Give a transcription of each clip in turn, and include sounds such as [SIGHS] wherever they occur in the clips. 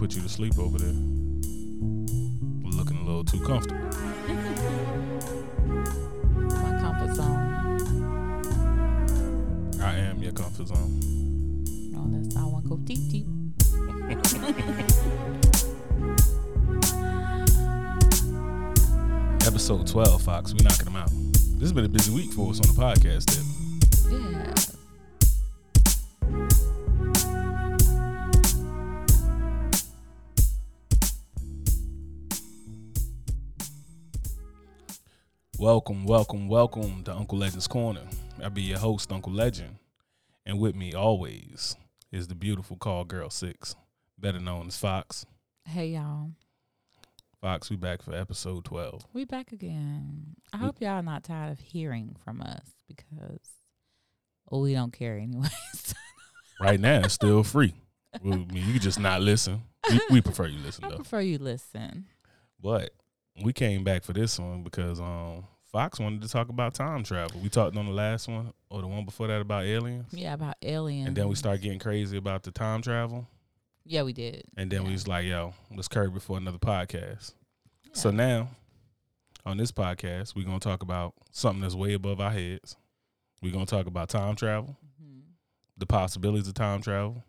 put you to sleep over there. Looking a little too comfortable. [LAUGHS] My comfort zone. I am your comfort zone. That's I want to go deep, deep. [LAUGHS] Episode 12, Fox. We're knocking them out. This has been a busy week for us on the podcast. Then. Welcome, welcome, welcome to Uncle Legend's Corner. I'll be your host, Uncle Legend. And with me always is the beautiful call girl six, better known as Fox. Hey y'all, Fox, we back for episode 12. we back again. I We- hope y'all are not tired of hearing from us because well, we don't care anyways. [LAUGHS] Right now, it's still free. I mean, you just not listen. We, we prefer you listen, I though. prefer you listen. But we came back for this one because um Fox wanted to talk about time travel. We talked on the last one or the one before that about aliens. Yeah, about aliens. And then we started getting crazy about the time travel. Yeah, we did. And then we was like, yo, let's curb it for another podcast. So now on this podcast, we're gonna talk about something that's way above our heads. We're gonna talk about time travel, Mhm. the possibilities of time travel,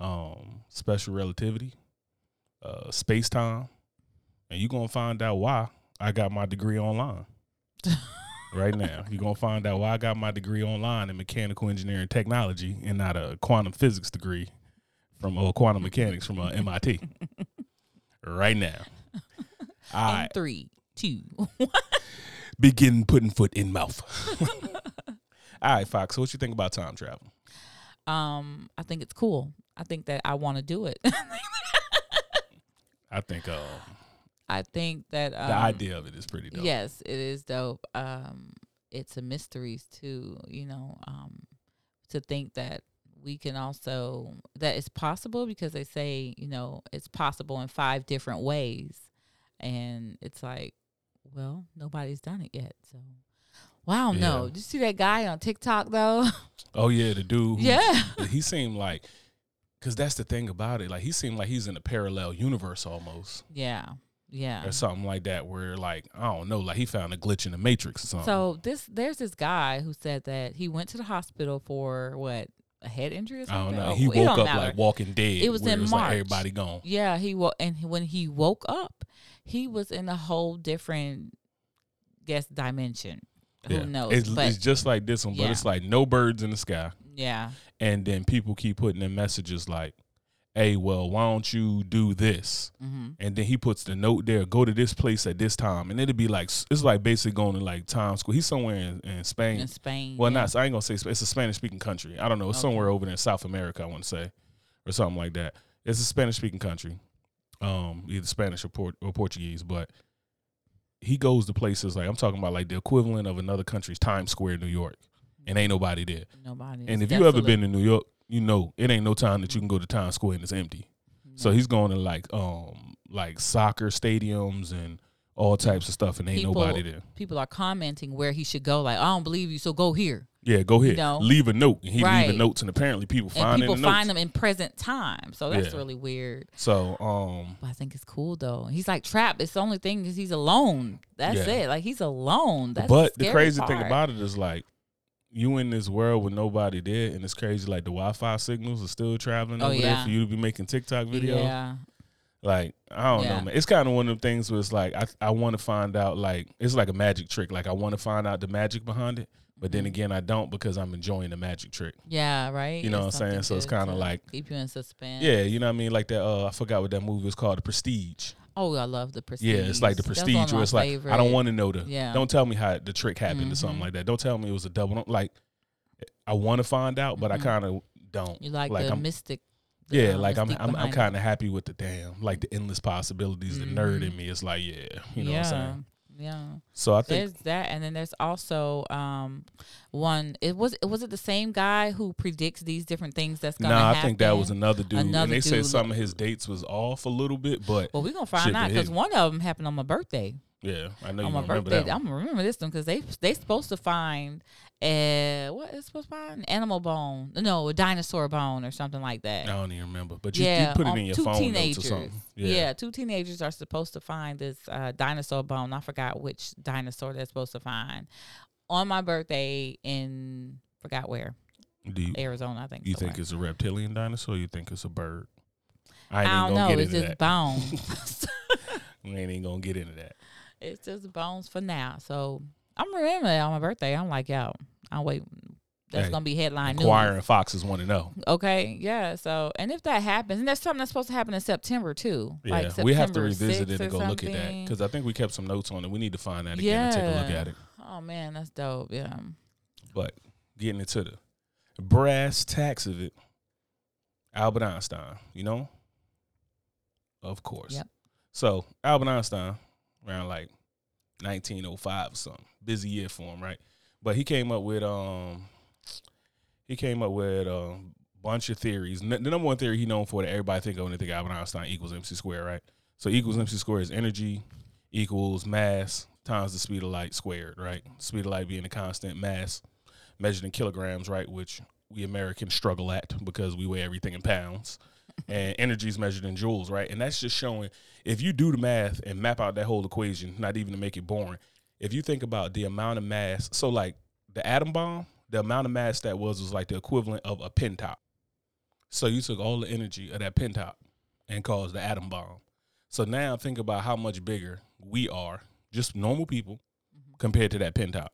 um, special relativity, uh, space time, and you're gonna find out why I got my degree online. [LAUGHS] right now, you're gonna find out why I got my degree online in mechanical engineering technology and not a quantum physics degree from or quantum mechanics from uh, MIT. [LAUGHS] right now, all right, three, two. begin putting foot in mouth. [LAUGHS] all right, Fox. So what you think about time travel? um, I think it's cool. I think that I want to do it. I think uh, I think that um, the idea of it is pretty dope. Yes, it is dope. Um, it's a mysteries too, you know, um, to think that we can also that it's possible because they say, you know, it's possible in five different ways. And it's like, well, nobody's done it yet. So Wow, no. Did you see that guy on TikTok though? [LAUGHS] Oh yeah, the dude. who- yeah. he seemed like, because that's the thing about it. Like he seemed like he's in a parallel universe almost, Yeah. Yeah. or something like that. Where like I don't know, like he found a glitch in the matrix or something. So this there's this guy who said that he went to the hospital for what a head injury or something. I don't know. Oh, He woke up matter. like Walking Dead. It was in like March. everybody gone. Yeah, he woke and when he woke up, he was in a whole different, guess dimension. Who knows? It's, but it's just like this one, but Yeah. it's like no birds in the sky, yeah, and then people keep putting in messages like, "Hey, well, why don't you do this?" hmm and then he puts the note there go to this place at this time and it'd be like it's like basically going to like Times Square he's somewhere in, in Spain in Spain. well yeah. not I ain't gonna say Sp- it's a Spanish speaking country I don't know it's Okay. somewhere over there in South America I want to say or something like that it's a Spanish speaking country um either Spanish or, Port- or Portuguese but he goes to places like I'm talking about like the equivalent of another country's Times Square New York and ain't nobody there Nobody. and if you ever been in New York you know it ain't no time that you can go to Times Square and it's empty so he's going to like um like soccer stadiums and all types of stuff, and ain't People- nobody there. people are commenting where he should go. Like, I don't believe you, so go here. Yeah, go ahead. know? Leave a note. And he Right. leaving notes, and apparently people And find people the find notes. them in present time. So that's Yeah. really weird. So um, But I think it's cool though. He's like trapped. It's the only thing is he's alone. That's Yeah. it. Like he's alone. That's but the, the crazy thing about it is like you in this world with nobody there, and it's crazy. Like the Wi-Fi signals are still traveling Oh, over there for you to be making TikTok videos. Yeah. Like I don't Yeah. know, man. It's kind of one of them things where it's like I I want to find out. Like it's like a magic trick. Like I want to find out the magic behind it, but then Mhm. again, I don't because I'm enjoying the magic trick. Yeah, right. You know It's what I'm saying? So it's kinda like- keep you in suspense. Yeah, you know what I mean. Like that. Uh, I forgot what that movie was called. The Prestige. Oh, I love the prestige. Yeah, it's like the Prestige where it's like I don't want to know the. Yeah. Don't tell me how the trick happened or something Mhm. like that. Don't tell me it was a double. Don't, like I want to find out, but Mhm. I kind of don't. You like, like the I'm- mystic. the, Yeah, uh, like I'm I'm, I'm kind of happy with the damn like the endless possibilities. The nerd in Mhm. me is like, yeah, you know yeah, what I'm saying. Yeah. So I think There's that, and then there's also um one. It was it was it the same guy who predicts these different things that's gonna nah, happen? I think that was another dude, Another and they said some of his dates was off a little bit, but Well, we're gonna find out because one of them happened on my birthday. yeah, I know you on my birthday. I'm gonna remember this one because they they supposed to find uh, what is supposed to find? Animal bone. No, a dinosaur bone or something like that. I don't even remember, but you, yeah, you put it um, in your two phone teenagers. notes or something. Yeah. two teenagers are supposed to find this uh, dinosaur bone. I forgot which dinosaur they're supposed to find on my birthday in forgot where Do you, Arizona. I think. you somewhere. think it's a reptilian dinosaur? You think it's a bird? I, even don't know. It's just that. bones. [LAUGHS] We ain't even gonna get into that. it's just bones for now. So I'm remembering that on my birthday. I'm like, yo, I'll wait. That's Hey, gonna be headline news. Inquiring foxes want to know. Okay, yeah. So, and if that happens, and that's something that's supposed to happen in September too. Yeah, like we have to revisit it and go look at that because I think we kept some notes on it. We need to find that again and take a look at it. Oh man, that's dope. Yeah. But getting into the brass tacks of it, Albert Einstein, you know, of course. Yep. So Albert Einstein, around like 1905 or something, busy year for him, right? But he came up with um, he came up with a bunch of theories. N- the number one theory he known for that everybody think of when they think Albert Einstein equals MC squared, right? So equals MC squared is energy equals mass times the speed of light squared, right? Speed of light being a constant, mass measured in kilograms, right? Which we Americans struggle at because we weigh everything in pounds. And energy is measured in joules, right? And that's just showing if you do the math and map out that whole equation, not even to make it boring, if you think about the amount of mass, so like the atom bomb, the amount of mass that was was like the equivalent of a pin top. So you took all the energy of that pin top and caused the atom bomb. So now think about how much bigger we are, just normal people, mm-hmm. compared to that pin top.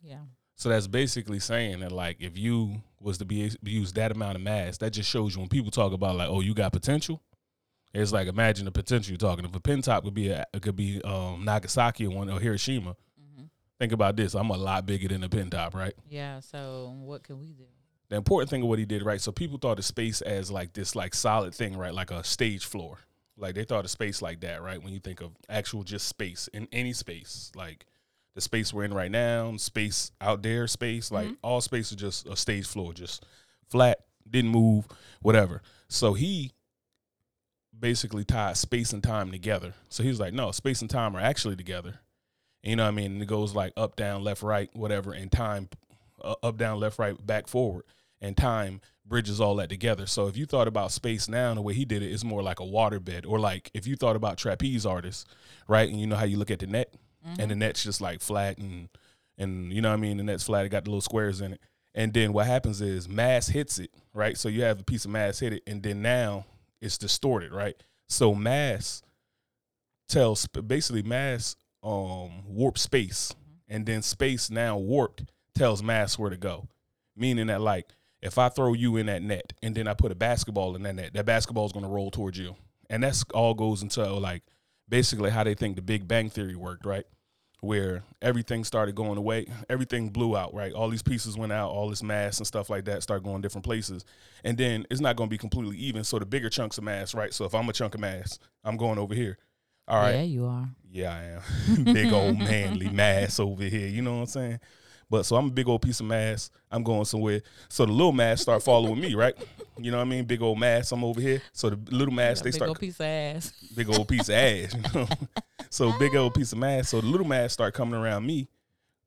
Yeah. So that's basically saying that like if you was to be use that amount of mass, that just shows you when people talk about like, oh, you got potential. It's like imagine the potential you're talking. If a pin top could be a, it could be um, Nagasaki one or Hiroshima. Mm-hmm. Think about this. I'm a lot bigger than a pin top, right? Yeah. So what can we do? The important thing of what he did, right? So people thought of space as like this like solid thing, right? Like a stage floor. Like they thought of space like that, right? When you think of actual just space in any space, like the space we're in right now, space out there, space, like Mhm. all space is just a stage floor, just flat, didn't move, whatever. So he basically tied space and time together. So he was like, no, space and time are actually together. And you know what I mean? And it goes like up, down, left, right, whatever, and time uh, up, down, left, right, back, forward, and time bridges all that together. So if you thought about space now, the way he did it is more like a waterbed, or like if you thought about trapeze artists, right? And you know how you look at the net, and the net's just like flat and and you know what I mean. The net's flat; it got the little squares in it. And then what happens is mass hits it, right? So you have a piece of mass hit it, and then now it's distorted, right? So mass tells basically mass um warp space, and then space now warped tells mass where to go. Meaning that like if I throw you in that net and then I put a basketball in that net, that basketball is going to roll towards you, and that's all goes into like basically how they think the Big Bang Theory worked, right? Where everything started going away, everything blew out, right? All these pieces went out, all this mass and stuff like that started going different places, and then it's not going to be completely even. So the bigger chunks of mass, right? So if I'm a chunk of mass, I'm going over here. All right, Yeah, you are. yeah, I am. [LAUGHS] big old manly mass over here. You know what I'm saying? But so I'm a big old piece of mass. I'm going somewhere. So the little mass start following me, right? You know what I mean? Big old mass. I'm over here. So the little mass a they big start Big old piece of ass. big old piece of ass. You know? [LAUGHS] so big old piece of mass. So the little mass start coming around me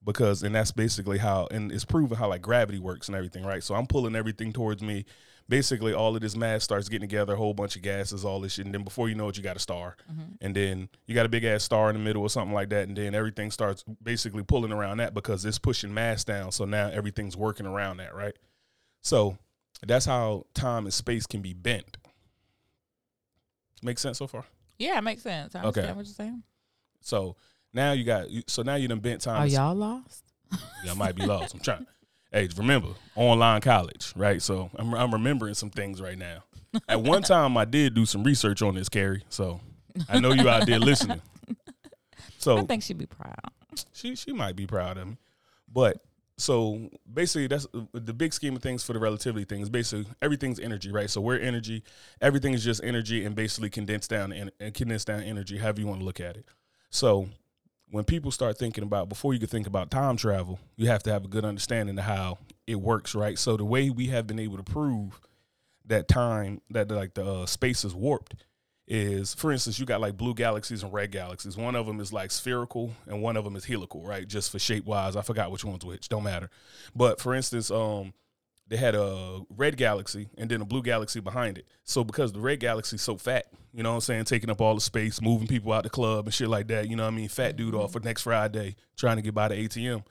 because, and that's basically how, and it's proven how like gravity works and everything, right? So I'm pulling everything towards me. Basically, all of this mass starts getting together, a whole bunch of gases, all this shit, and then before you know it, you got a star, Mhm. and then you got a big ass star in the middle or something like that, and then everything starts basically pulling around that because it's pushing mass down. So now everything's working around that, right? So that's how time and space can be bent. Make sense so far? Yeah, it makes sense. I Okay. understand what you're saying. So now you got you- so now you done bent time. Are y'all lost? [LAUGHS] Y'all might be lost. I'm trying. Hey, remember online college, right? So I'm I'm remembering some things right now. At one [LAUGHS] time, I did do some research on this, Carrie. So I know you out there listening. [LAUGHS] So I think she'd be proud. she she might be proud of me, but so basically that's uh, the big scheme of things for the relativity thing is basically everything's energy, right? So we're energy, everything is just energy and basically condensed down and uh, condensed down energy, however you want to look at it. So when people start thinking about before you can think about time travel, you have to have a good understanding of how it works, right? So the way we have been able to prove that time that like the uh, space is warped is, for instance, you got like blue galaxies and red galaxies. One of them is like spherical, and one of them is helical, right? Just for shape wise, I forgot which one's which. Don't matter. But for instance, um, they had a red galaxy and then a blue galaxy behind it. So because the red galaxy's so fat, you know what I'm saying, taking up all the space, moving people out the club and shit like that, you know what I mean? Fat dude off for next Friday trying to get by the ATM.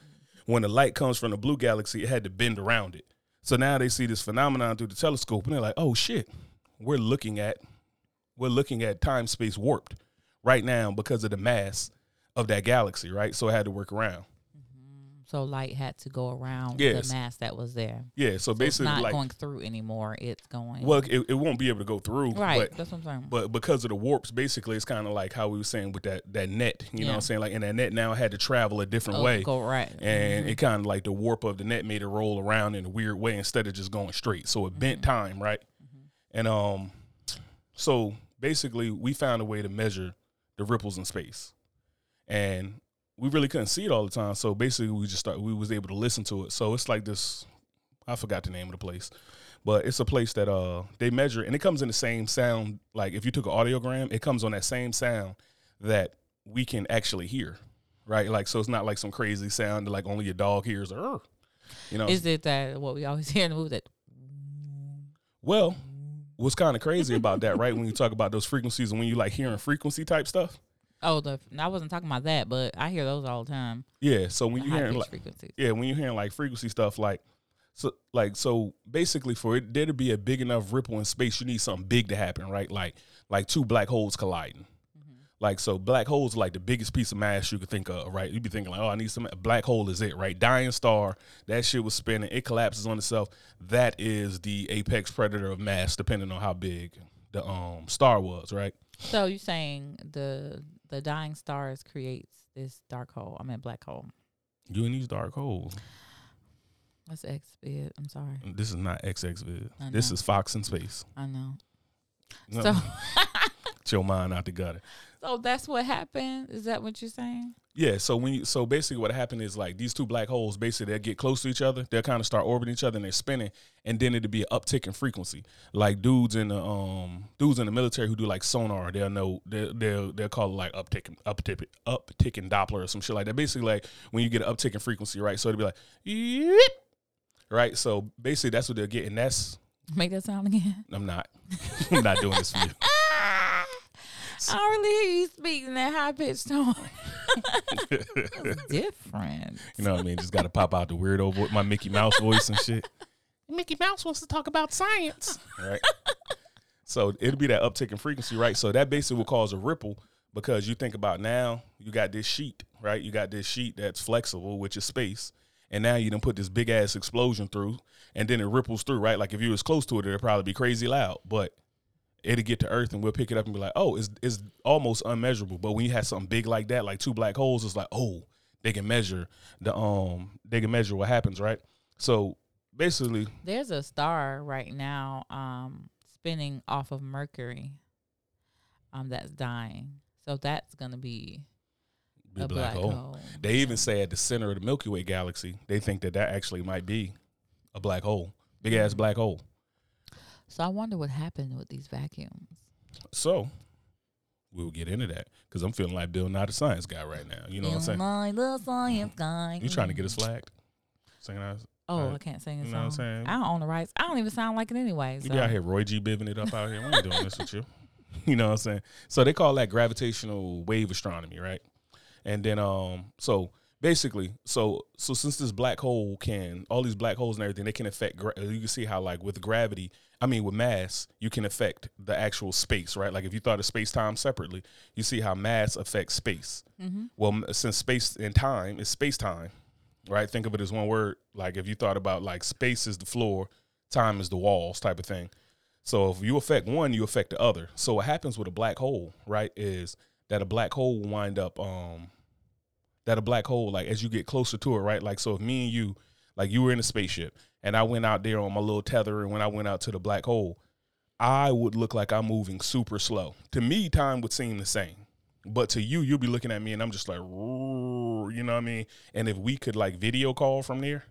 When the light comes from the blue galaxy, it had to bend around it. So now they see this phenomenon through the telescope and they're like, "Oh shit. We're looking at we're looking at time space warped right now because of the mass of that galaxy, right? So it had to work around. So light had to go around Yes. the mass that was there. Yeah, so So it's basically not like going through anymore. It's going well, it, it won't be able to go through, right. but that's what I'm saying. but because of the warps, basically it's kind of like how we were saying with that that net, you know what I'm saying? Like and that net now had to travel a different Oh, way. Go right. And Mhm. it kind of like the warp of the net made it roll around in a weird way instead of just going straight. So it bent Mm-hmm. time, right? And um, so basically we found a way to measure the ripples in space, and we really couldn't see it all the time. So basically we just start we was able to listen to it. So it's like this. I forgot the name of the place, but it's a place that uh they measure and it comes in the same sound. Like if you took an audiogram, it comes on that same sound that we can actually hear, right? Like so it's not like some crazy sound that like only your dog hears. Or, you know, Is it that what we always [LAUGHS] hear in the movie that well, what's kind of crazy about that, right? When you talk about those frequencies and when you like hearing frequency type stuff, oh the I wasn't talking about that, but I hear those all the time. yeah. So when you hearing like frequencies. yeah, when you're hearing like frequency stuff, like so like so basically for it there to be a big enough ripple in space, you need something big to happen, right? Like like two black holes colliding. Like so, black holes are like the biggest piece of mass you could think of, right? You'd be thinking like, oh, I need some. Black hole is it, right? Dying star, that shit was spinning, it collapses on itself. That is the apex predator of mass, depending on how big the um star was, right? So you're saying the the dying stars creates this dark hole? I mean black hole. You in these dark holes. That's XVid. I'm sorry. This is not XX vid. This is Fox in space. I know. No, So [LAUGHS] your mind out the gutter. [LAUGHS] so that's what happened. Is that what you're saying? Yeah, so when you so basically what happened is like these two black holes basically they get close to each other, they'll kind of start orbiting each other and they're spinning, and then it'll be an uptick in frequency. Like dudes in the um dudes in the military who do like sonar, they'll know they they'll they'll call it like uptick uptick upticking Doppler or some shit like that. Basically like when you get an uptick in frequency, right? So it'll be like right. So basically that's what they'll get, and that's Make that sound again. I'm not [LAUGHS] I'm not doing this for you. [LAUGHS] I don't really hear you speaking that high pitched tone. It's [LAUGHS] different. You know what I mean? Just got to pop out the weirdo vo- my Mickey Mouse voice and shit. Mickey Mouse wants to talk about science, right? so it'll be that uptick in frequency, right? So that basically will cause a ripple because you think about now you got this sheet, right? You got this sheet that's flexible, which is space, and now you done put this big ass explosion through, and then it ripples through, right? Like if you was close to it, it'd probably be crazy loud, but it'll get to Earth and we'll pick it up and be like, oh, it's it's almost unmeasurable. But when you have something big like that, like two black holes, it's like, oh, they can measure the um they can measure what happens, right? So basically, There's a star right now um spinning off of Mercury um that's dying. So that's gonna be a black, hole. They even say at the center of the Milky Way galaxy, they think that that actually might be a black hole, big ass black hole. So I wonder what happened with these vacuums. So we'll get into that because I'm feeling like Bill Nye the Science Guy right now. You know what I'm saying? My little science guy. You trying to get us flagged? Singing us? Oh, uh, I can't sing a you know what I'm saying? I don't own the rights. I don't even sound like it anyway. You So. be out here Roy G bibbing it up out here. We ain't doing this with you. [LAUGHS] You know what I'm saying? So they call that gravitational wave astronomy, right? And then um so basically so so since this black hole can all these black holes and everything they can affect gra- you can see how like with gravity I mean with mass you can affect the actual space right? Like if you thought of space time separately you see how mass affects space. Mm-hmm. well since space and time is space time right? Think of it as one word. Like if you thought about like space is the floor time is the walls type of thing. So if you affect one you affect the other. So what happens with a black hole right is that a black hole will wind up um that a black hole like as you get closer to it right? Like so if me and you like you were in a spaceship and i went out there on my little tether and when i went out to the black hole i would look like i'm moving super slow. To me time would seem the same. But to you you'll be looking at me and i'm just like you know what i mean? And if we could like video call from there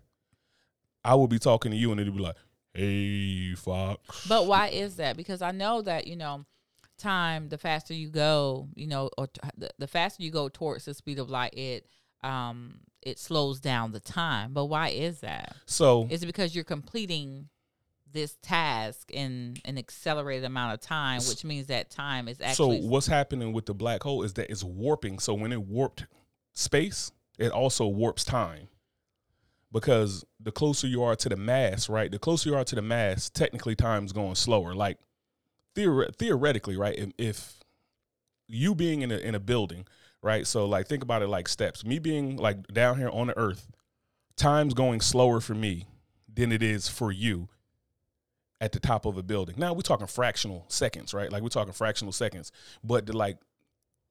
i would be talking to you and it'd be like hey fox. But why is that? Because I know that you know time, the faster you go, you know, or t- the, faster you go towards the speed of light, it um it slows down the time. But why is that? So Is it because you're completing this task in an accelerated amount of time, which means that time is actually. so what's happening with the black hole is that it's warping. So when it warped space, it also warps time. Because the closer you are to the mass, right? The closer you are to the mass, technically time's going slower. Like theore- theoretically, right? If, if you being in a in a building, right? So like think about it like steps. Me being like down here on the earth, time's going slower for me than it is for you at the top of a building. Now we're talking fractional seconds, right? Like we're talking fractional seconds. But to like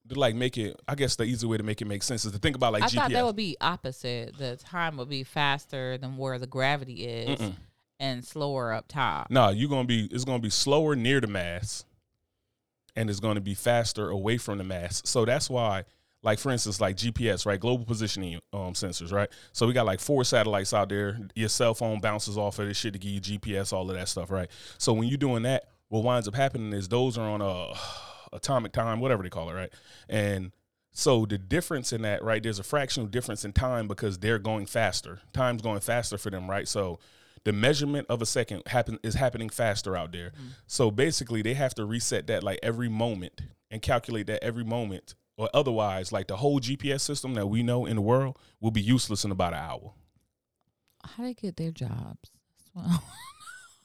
to like make it I guess the easy way to make it make sense is to think about like I GPS. thought that would be opposite. The time would be faster than where the gravity is Mm-mm. and slower up top. No, you're gonna be it's gonna be slower near the mass and it's gonna be faster away from the mass. So that's why, like for instance, like GPS, right? Global positioning um sensors, right? So we got like four satellites out there. Your cell phone bounces off of this shit to give you GPS, all of that stuff, right? So when you're doing that, what winds up happening is those are on a [SIGHS] atomic time, whatever they call it, right? And so the difference in that, right? There's a fractional difference in time because they're going faster. Time's going faster for them, right? So the measurement of a second happen is happening faster out there. So basically, they have to reset that like every moment and calculate that every moment, or otherwise, like the whole GPS system that we know in the world will be useless in about an hour. How they get their jobs? Well,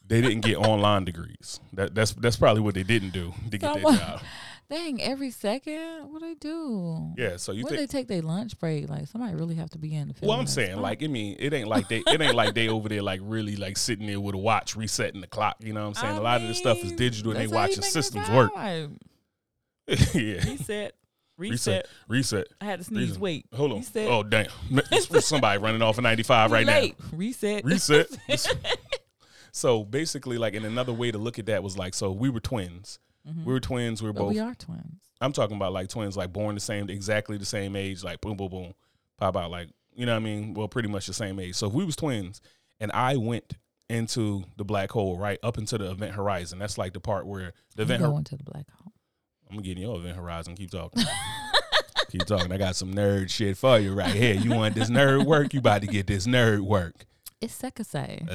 They didn't get online degrees. That that's that's probably what they didn't do to get their Someone- job. dang, every second, what do they do? Yeah. So you when think they take their lunch break, like somebody really have to be in the. Field. Well, I'm saying, that like, I mean, it ain't like they, it ain't like they over there, like, really, like, sitting there with a watch resetting the clock. You know what I'm saying? I a lot of this stuff is digital, and they that's watching systems work. vibe. [LAUGHS] yeah, Reset, reset. reset, reset. I had to sneeze. Reset. Wait, Hold on. Reset. Oh, damn! [LAUGHS] Somebody running off of 95 right late. Reset. now. Reset. [LAUGHS] so basically, like, in another way to look at that was like, so we were twins. Mhm. We were twins. We were But both. we are twins. I'm talking about like twins, like born the same, exactly the same age, like boom, boom, boom, pop out, like you know what I mean? Well, pretty much the same age. So if we was twins, and I went into the black hole, right up into the event horizon. That's like the part where the event. hor- going to the black hole. I'm getting your event horizon. Keep talking. Keep talking. I got some nerd shit for you right here. You want this nerd work? You about to get this nerd work. It's Sekasai.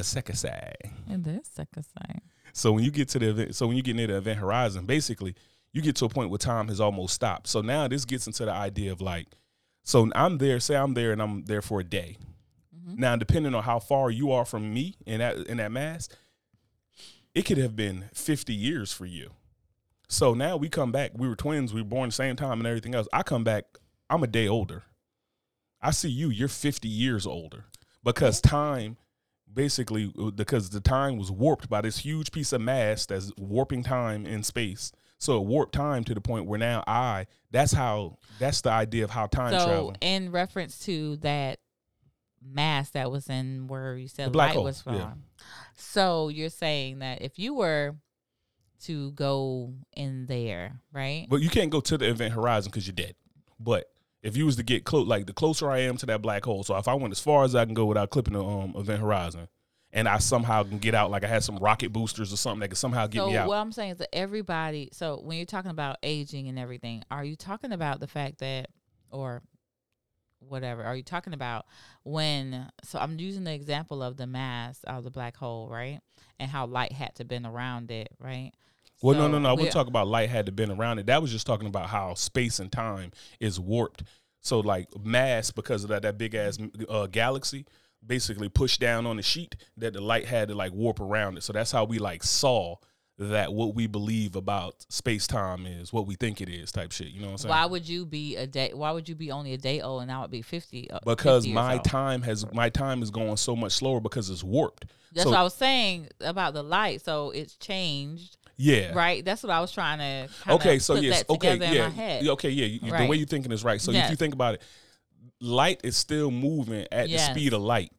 A. And there's Sekasai. So when you get to the event, so when you get near the event horizon, basically you get to a point where time has almost stopped. So now this gets into the idea of like, so I'm there, say I'm there and I'm there for a day. Mhm. Now, depending on how far you are from me in that in that mass, it could have been 50 years for you. So now we come back. We were twins. We were born the same time and everything else. I come back. I'm a day older. I see you. You're 50 years older because time, basically, uh, because the time was warped by this huge piece of mass that's warping time in space. So it warped time to the point where now I. That's how. That's the idea of how time So, travel. in reference to that mass that was in where you said light hole, was from, yeah. so you're saying that if you were to go in there, right? But you can't go to the event horizon because you're dead. But if you was to get close, like the closer I am to that black hole, so if I went as far as I can go without clipping the um, event horizon, and I somehow can get out, like I had some rocket boosters or something that could somehow get so me out. what I'm saying is that everybody. So when you're talking about aging and everything, are you talking about the fact that, or whatever, are you talking about when? So I'm using the example of the mass of the black hole, right? And how light had to been around it, right? well, no, So no, no. I we're- talk about light had to been around it. That was just talking about how space and time is warped. So like mass because of that that big ass uh, galaxy basically pushed down on the sheet that the light had to like warp around it. So that's how we like saw that what we believe about space time is what we think it is type shit. You know what I'm saying? Why would you be a day? Why would you be only a day old and I would be fifty? uh, because 50 years my old? time has my time is going so much slower because it's warped. That's so- what I was saying about the light. So it's changed, Yeah. right? That's what I was trying to. Okay. So yes. Okay. Yeah. In my head. Okay. Yeah. you- The way you're thinking is right. So if you think about it, light is still moving at Yes. the speed of light.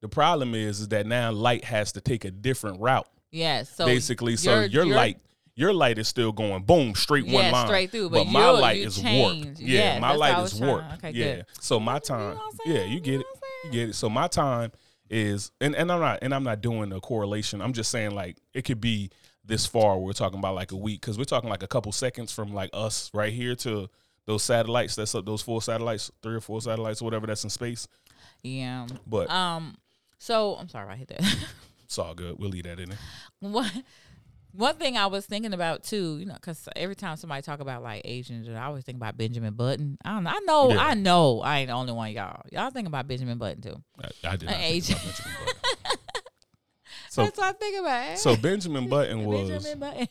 The problem is, is that now light has to take a different route. Yes. So basically, so your- light. Your light is still going boom straight one Yeah, line, straight through, But, but my light you is change. warped. Yeah, Yeah, my that's what I light is trying- warped. okay, yeah. good. So my You time. know yeah, you You get it. You get it. So my time is, and, and I'm not, and I'm not doing a correlation. I'm just saying like it could be this far. We're talking about like a week because we're talking like a couple seconds from like us right here to those satellites. That's up those four satellites, three or four satellites, or whatever that's in space. Yeah. But Um. So I'm sorry, I hit that. [LAUGHS] it's all good. We'll leave that in there. one one thing I was thinking about too, you know, because every time somebody talk about like Asians, I always think about Benjamin Button. I don't know. I know. Yeah. I know. I ain't the only one, y'all. Y'all think about Benjamin Button too. I, I did not An think Asian. about Benjamin Button. [LAUGHS] So That's what I think about. so Benjamin Button [LAUGHS] was Benjamin Button.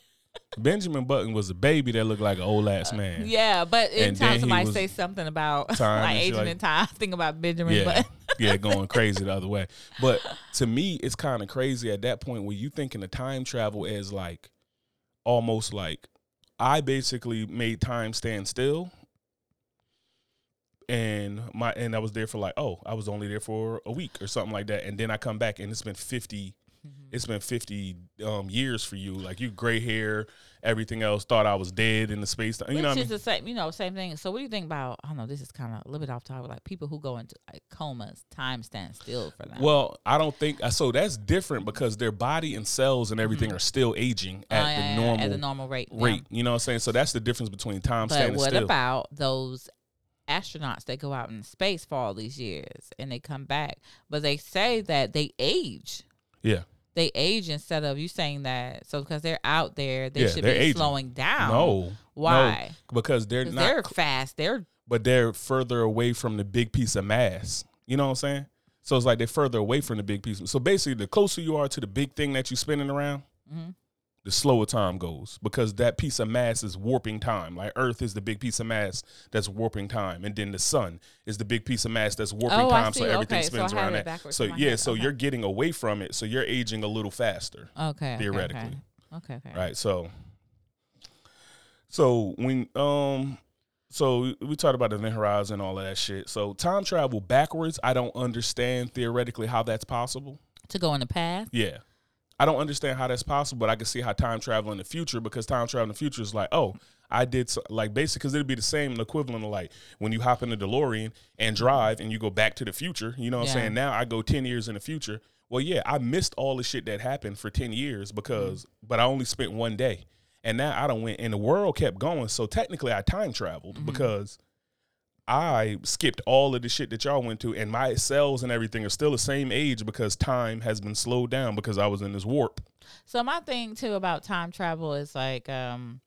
Benjamin Button was a baby that looked like an old ass uh, man. Yeah, but And anytime he somebody say something about [LAUGHS] time like and Asian like- in time, I think about Benjamin yeah, Button. Yeah, going crazy the other way. But to me, it's kind of crazy at that point where you thinking of time travel as like almost like I basically made time stand still, and my and I was there for like oh I was only there for a week or something like that, and then I come back and it's been 50 It's been fifty um, years for you. Like you, gray hair, everything else. Thought I was dead in the space. You Which know what I mean? the same, you know, same thing. So, what do you think about? I don't know. This is kind of a little bit off topic. Like people who go into like comas, time stands still for them. Well, I don't think uh, so. That's different because their body and cells and everything are still aging at Oh, yeah, the yeah, normal at the normal rate. yeah. rate. You know what I'm saying? So that's the difference between time But standing what still. about those astronauts that go out in space for all these years and they come back? But they say that they age. yeah. They age instead of you saying that. So because they're out there, they Yeah, should be aging. slowing down. No. Why? No, because they're not. they're fast. They're but they're further away from the big piece of mass. You know what I'm saying? So it's like they're further away from the big piece. So basically, the closer you are to the big thing that you're spinning around, Mhm. The slower time goes because that piece of mass is warping time. Like Earth is the big piece of mass that's warping time, and then the sun is the big piece of mass that's warping Oh, time. So everything Okay, spins have around that. So yeah, head. so Okay. you're getting away from it. So you're aging a little faster, okay. theoretically. Okay. Okay. right? So, so when um. So we talked about the event horizon all of that shit. So time travel backwards, I don't understand theoretically how that's possible. To go in the past. Yeah. I don't understand how that's possible, but I can see how time travel in the future because time travel in the future is like, oh, I did so, like basically because it'd be the same equivalent of like when you hop in the DeLorean and drive and you go back to the future. You know what I'm saying? Now I go 10 years in the future. Well, yeah, I missed all the shit that happened for 10 years because, mm-hmm. but I only spent one day. And now I don't went and the world kept going. So technically I time traveled mm-hmm. because I skipped all of the shit that y'all went to, and my cells and everything are still the same age because time has been slowed down because I was in this warp. So my thing too about time travel is like um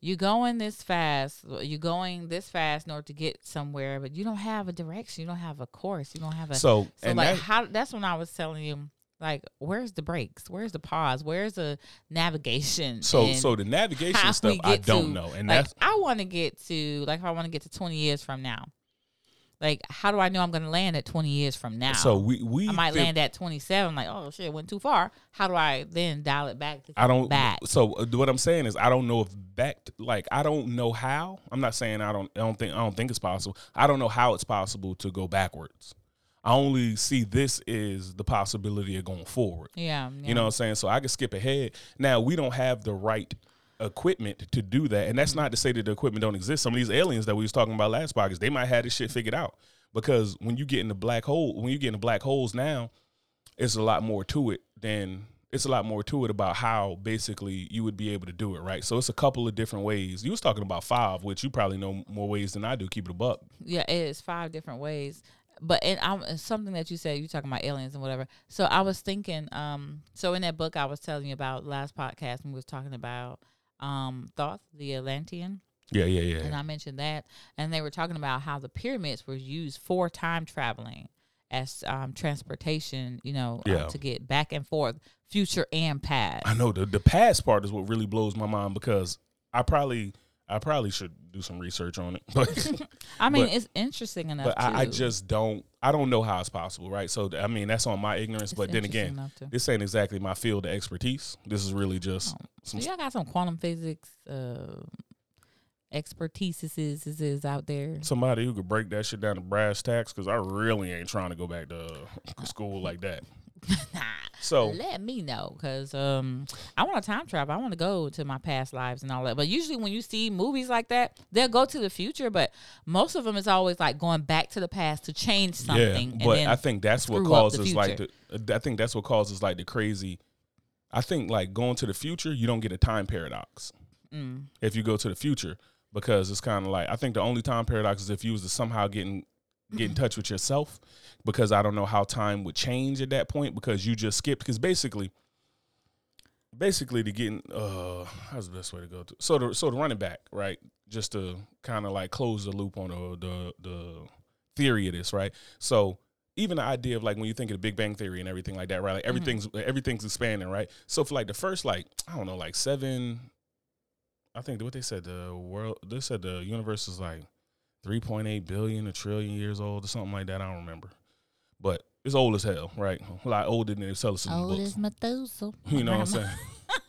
you going this fast, you going this fast in order to get somewhere, but you don't have a direction, you don't have a course, you don't have a so, So, and like that, how that's when I was telling you like where's the brakes? Where's the pause? Where's the navigation? [LAUGHS] so, so the navigation stuff I don't to- know, and like that's I want to get to like if I want to get to 20 years from now. Like how do I know I'm going to land at 20 years from now? so we we I might land at 27. Like, oh shit, went too far. How do I then dial it back? To I don't. back. So uh, what I'm saying is, I don't know if back. Like I don't know how. I'm not saying I don't. I don't think. I don't think it's possible. I don't know how it's possible to go backwards. I only see this is the possibility of going forward. Yeah, yeah. You know what I'm saying? So I can skip ahead. Now we don't have the right equipment to do that. And that's mm-hmm. not to say that the equipment don't exist. Some of these aliens that we was talking about last podcast, they might have this shit figured out. Because when you get in the black hole, when you get in the black holes now, it's a lot more to it than it's a lot more to it about how basically you would be able to do it, right? So it's a couple of different ways. You was talking about five, which you probably know more ways than I do. Keep it a buck. yeah, it is five different ways. But and I'm something that you said you talking about aliens and whatever. So I was thinking, um, so in that book I was telling you about last podcast we was talking about um Thoth, the Atlantean. Yeah, yeah, yeah. and I mentioned that, and they were talking about how the pyramids were used for time traveling as um, transportation, you know, uh, Yeah. to get back and forth, future and past. I know the the past part is what really blows my mind because I probably I probably should do some research on it. [LAUGHS] But I mean, but- it's interesting enough. but I, I just don't I don't know how it's possible, right? So I mean that's on my ignorance. It's but then again, this ain't exactly my field of expertise. This is really just some So y'all got some quantum physics uh, expertises is, is out there. somebody who could break that shit down to brass tacks because I really ain't trying to go back to uh, school like that. [LAUGHS] So Let me know because um, I want to time travel. I want to go to my past lives and all that. But usually, when you see movies like that, they'll go to the future. But most of them is always like going back to the past to change something. yeah, but I think that's what up the causes like the I think that's what causes like the crazy I think like going to the future, you don't get a time paradox Mm. if you go to the future because it's kind of like I think the only time paradox is if you was to somehow get in get in touch with yourself because I don't know how time would change at that point because you just skipped because basically basically to get in, uh how's the best way to go to so the so the running back right just to kind of like close the loop on the, the the theory of this right so even the idea of like when you think of the Big Bang Theory and everything like that, right? Like everything's everything's expanding, right? So for like the first like I don't know like seven, I think what they said the world they said the universe is like three point eight billion a trillion years old or something like that. I don't remember, but it's old as hell, right? A lot older than they tell us in the Old books. as Methuselah. You know what I'm saying?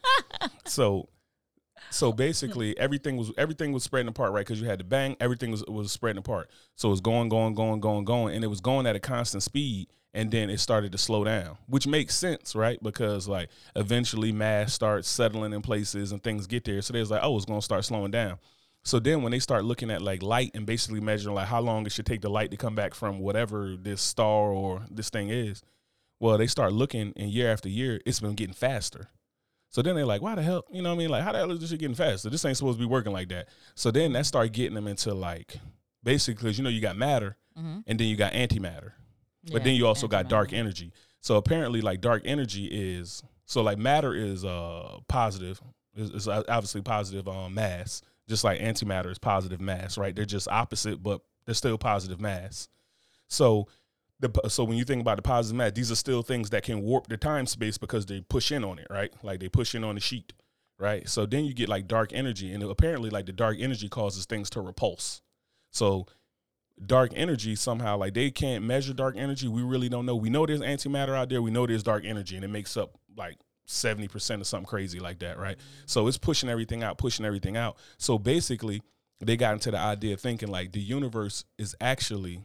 [LAUGHS] so so basically everything was everything was spreading apart right because you had the bang everything was was spreading apart so it was going going going going going and it was going at a constant speed and then it started to slow down which makes sense right because like eventually mass starts settling in places and things get there so there's like oh it's going to start slowing down so then when they start looking at like light and basically measuring like how long it should take the light to come back from whatever this star or this thing is well they start looking and year after year it's been getting faster so then they're like, why the hell? You know what I mean? Like, how the hell is this shit getting faster? This ain't supposed to be working like that. So then that started getting them into like, basically, 'cause you know, you got matter Mhm. and then you got antimatter, but then you also got dark energy. So apparently, like, dark energy is so like matter is uh positive, is, is obviously positive um mass, just like antimatter is positive mass, right? They're just opposite, but they're still positive mass. So the so when you think about the positive mass, these are still things that can warp the time space because they push in on it, right? Like they push in on the sheet, right? So then you get like dark energy, and apparently like the dark energy causes things to repulse. So dark energy somehow like they can't measure dark energy. We really don't know. We know there's antimatter out there. We know there's dark energy, and it makes up like seventy percent of something crazy like that, right? So it's pushing everything out, pushing everything out. So basically, they got into the idea of thinking like the universe is actually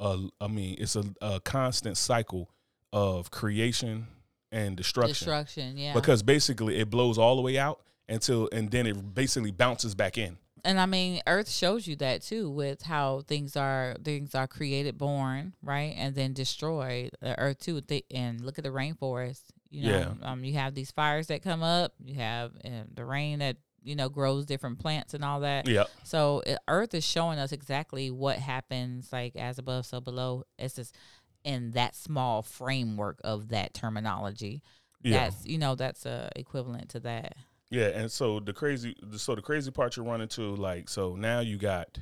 a, I mean, it's a, a constant cycle of creation and destruction. Destruction, yeah. Because basically it blows all the way out until and then it basically bounces back in. and I mean, Earth shows you that too, with how things are things are created, born, right, and then destroyed. Uh, Earth too, and look at the rainforest. You know, um, you have these fires that come up. You have um, the rain that you know grows different plants and all that. Yeah. So it, Earth is showing us exactly what happens, like as above, so below. It's just in that small framework of that terminology. Yeah. That's you know that's uh, equivalent to that. Yeah, and so the crazy, so the crazy part you're running to, like, so now you got,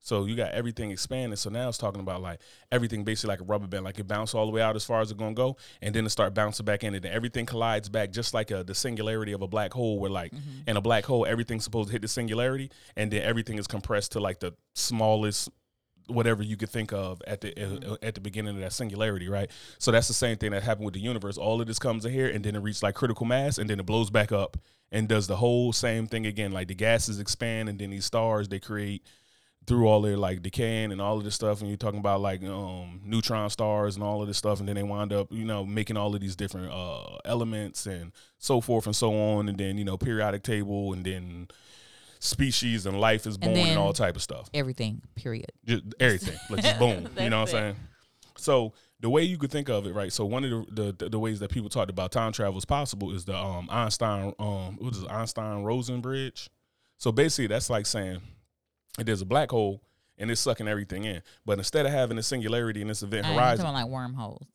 so you got everything expanding. So now it's talking about like everything basically like a rubber band, like it bounced all the way out as far as it's gonna go, and then it start bouncing back in, and then everything collides back, just like a, the singularity of a black hole, where like mm-hmm. in a black hole everything's supposed to hit the singularity, and then everything is compressed to like the smallest whatever you could think of at the mm-hmm. uh, at the beginning of that singularity, right? So that's the same thing that happened with the universe. All of this comes in here, and then it reaches like critical mass, and then it blows back up and does the whole same thing again. Like the gases expand, and then these stars they create through all their like decaying and all of this stuff. And you're talking about like um, neutron stars and all of this stuff, and then they wind up, you know, making all of these different uh, elements and so forth and so on, and then you know periodic table, and then species and life is born and, then- all type of stuff Everything, period. just everything. Like just [LAUGHS] boom. you know what I'm saying? So the way you could think of it, right? So one of the, the the ways that people talked about time travel is possible is the um Einstein um what is it, Einstein Rosen bridge. So basically that's like saying there's a black hole and it's sucking everything in. But instead of having a singularity in this event I horizon, talking like wormholes.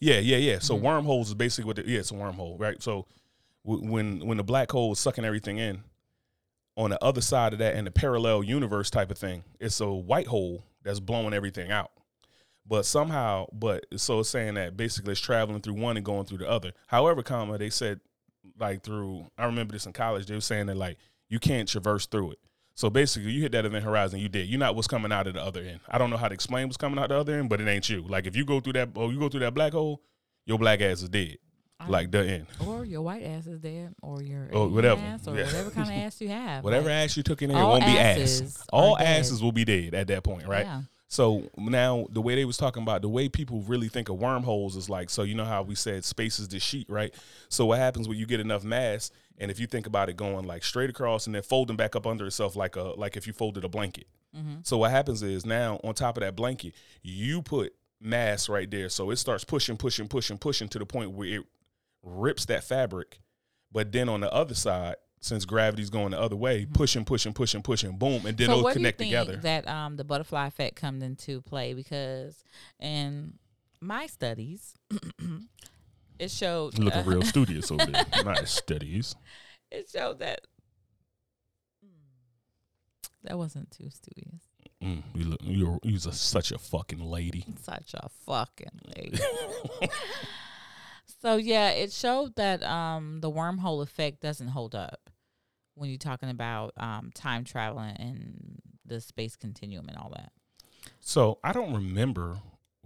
yeah, yeah, yeah. So Mhm. wormholes is basically what. The, yeah, it's a wormhole, right? So w- when when the black hole is sucking everything in, on the other side of that, in the parallel universe type of thing, it's a white hole that's blowing everything out. But somehow, but so it's saying that basically it's traveling through one and going through the other. However, comma they said like through. I remember this in college. They were saying that like you can't traverse through it. So basically, you hit that event horizon, you did. You're not what's coming out of the other end. I don't know how to explain what's coming out the other end, but it ain't you. Like if you go through that, oh, you go through that black hole, your black ass is dead. I- Like the end. or your white ass is dead, or your Oh, whatever. ass, or Yeah. whatever kind of [LAUGHS] ass you have. Whatever Like, ass you took in there won't be ass. All are dead. asses will be dead at that point, right? Yeah. So now the way they was talking about the way people really think of wormholes is like so you know how we said space is the sheet, right? So what happens when you get enough mass and if you think about it going like straight across and then folding back up under itself like a like if you folded a blanket. Mhm. So what happens is now on top of that blanket, you put mass right there. So it starts pushing, pushing, pushing, pushing to the point where it rips that fabric, but then on the other side, since gravity's going the other way, pushing, pushing, pushing, pushing, boom, and then Mm-hmm. so those what connect do you think together. that um the butterfly effect comes into play because in my studies [CLEARS THROAT] it showed You looking uh, real [LAUGHS] studious over there. nice studies. it showed that that wasn't too studious Mm, you look, you're you're such a fucking lady. [LAUGHS] such a fucking lady [LAUGHS] so yeah it showed that um the wormhole effect doesn't hold up when you're talking about um time traveling and the space continuum and all that So I don't remember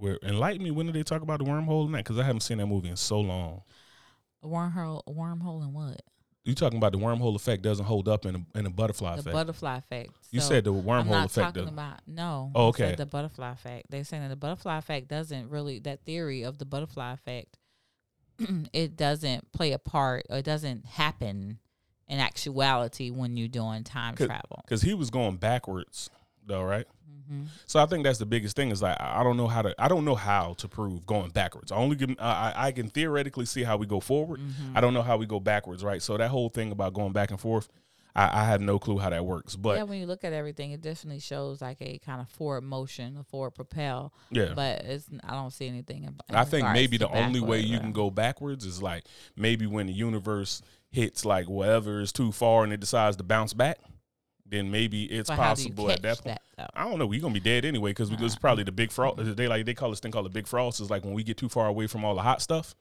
where. Enlighten me. When did they talk about the wormhole in that? Because I haven't seen that movie in so long. a wormhole a wormhole and what You talking about the wormhole effect doesn't hold up in a, in a butterfly the effect? butterfly effect you So- said the I'm wormhole not effect. talking doesn't- about no. Oh, I said okay. The butterfly effect. They're saying that the butterfly effect doesn't really that theory of the butterfly effect. [CLEARS THROAT] it doesn't play a part. Or it doesn't happen in actuality when you're doing time travel. because he was going backwards though, right? hmm So I think that's the biggest thing is like I don't know how to I don't know how to prove going backwards. I only can I, I can theoretically see how we go forward. hmm I don't know how we go backwards, right? So that whole thing about going back and forth, I, I have no clue how that works. But yeah, when you look at everything, it definitely shows like a kind of forward motion, a forward propel. yeah, But it's I don't see anything. In, I think maybe the only way you can go backwards is like maybe when the universe hits like whatever is too far and it decides to bounce back, then maybe it's but how do you possible at that point. that. I don't know. We're gonna be dead anyway because this is probably the big frost. They like they call this thing called the big frost. Is like when we get too far away from all the hot stuff,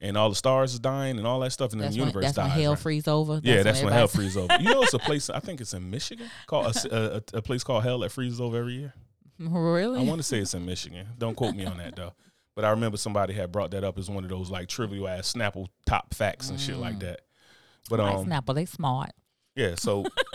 and all the stars is dying and all that stuff, and then That's the when, universe that's dies. when hell right? freeze over. yeah, that's when hell everybody- freezes over. [LAUGHS] You know, it's a place. I think it's in Michigan called a, a- a- place called Hell that freezes over every year. Really? I want to say it's in Michigan. Don't quote me on that though. But I remember somebody had brought that up as one of those like trivial ass Snapple top facts and shit like Mm. that. But Like um, Snapple, they smart. yeah. So, [LAUGHS]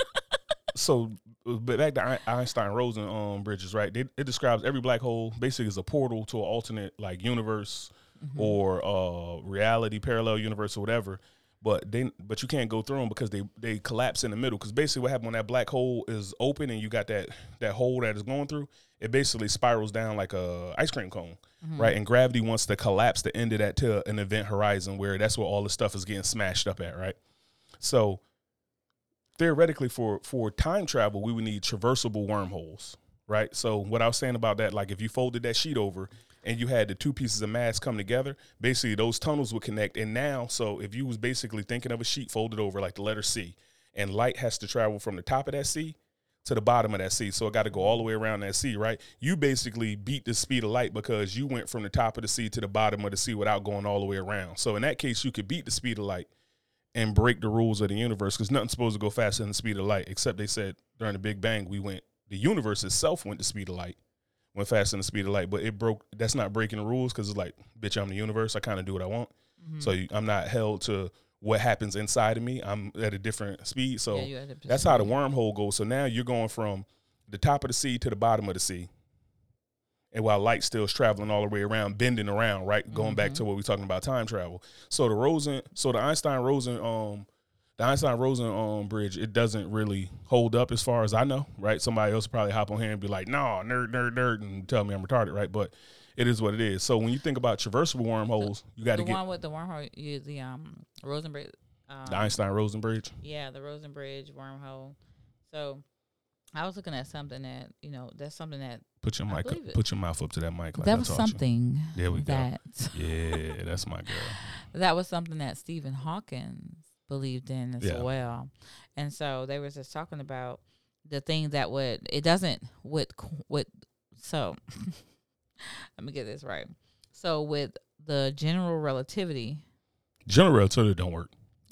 so but back to Einstein Rosen um bridges, right? It, it describes every black hole basically as a portal to an alternate like universe Mm-hmm. or uh reality, parallel universe or whatever. But they but you can't go through them because they they collapse in the middle. Because basically what happened when that black hole is open and you got that that hole that is going through, it basically spirals down like a ice cream cone, Mm-hmm. right? And gravity wants to collapse the end of that to an event horizon where that's where all the stuff is getting smashed up at, right? So theoretically for for time travel we would need traversable wormholes right so what i was saying about that like if you folded that sheet over and you had the two pieces of mass come together basically those tunnels would connect and now so if you was basically thinking of a sheet folded over like the letter c and light has to travel from the top of that c to the bottom of that C. So it got to go all the way around that C, right? You basically beat the speed of light because you went from the top of the C to the bottom of the C without going all the way around. So in that case, you could beat the speed of light and break the rules of the universe because nothing's supposed to go faster than the speed of light, except they said during the Big Bang, we went, the universe itself went the speed of light, went faster than the speed of light, but it broke, that's not breaking the rules because it's like, bitch, I'm the universe. I kind of do what I want. Mm-hmm. So you, I'm not held to what happens inside of me. I'm at a different speed. So Yeah, you had to that's how the wormhole goes. So now you're going from the top of the sea to the bottom of the sea. And while light still is traveling all the way around, bending around, right? Going back to what we're talking about time travel. So the Rosen, so the Einstein Rosen, um, the Einstein Rosen um bridge, it doesn't really hold up as far as I know, right? Somebody else probably hop on here and be like, no, nerd, nerd, nerd, and tell me I'm retarded, right? But it is what it is. So when you think about traversable wormholes, you got to the get one with the wormhole, you, the um Rosenbridge. Um, the Einstein Rosen bridge. Yeah, the Rosenbridge wormhole. So I was looking at something that you know that's something that Put your I mic, up, it. put your mouth up to that mic. Like that I was taught you. something There we go. that Yeah, that's my girl. [LAUGHS] that was something that Stephen Hawkins believed in as Yeah. well. And so they were just talking about the thing that would it doesn't with with so [LAUGHS] let me get this right. So with the general relativity General relativity don't work.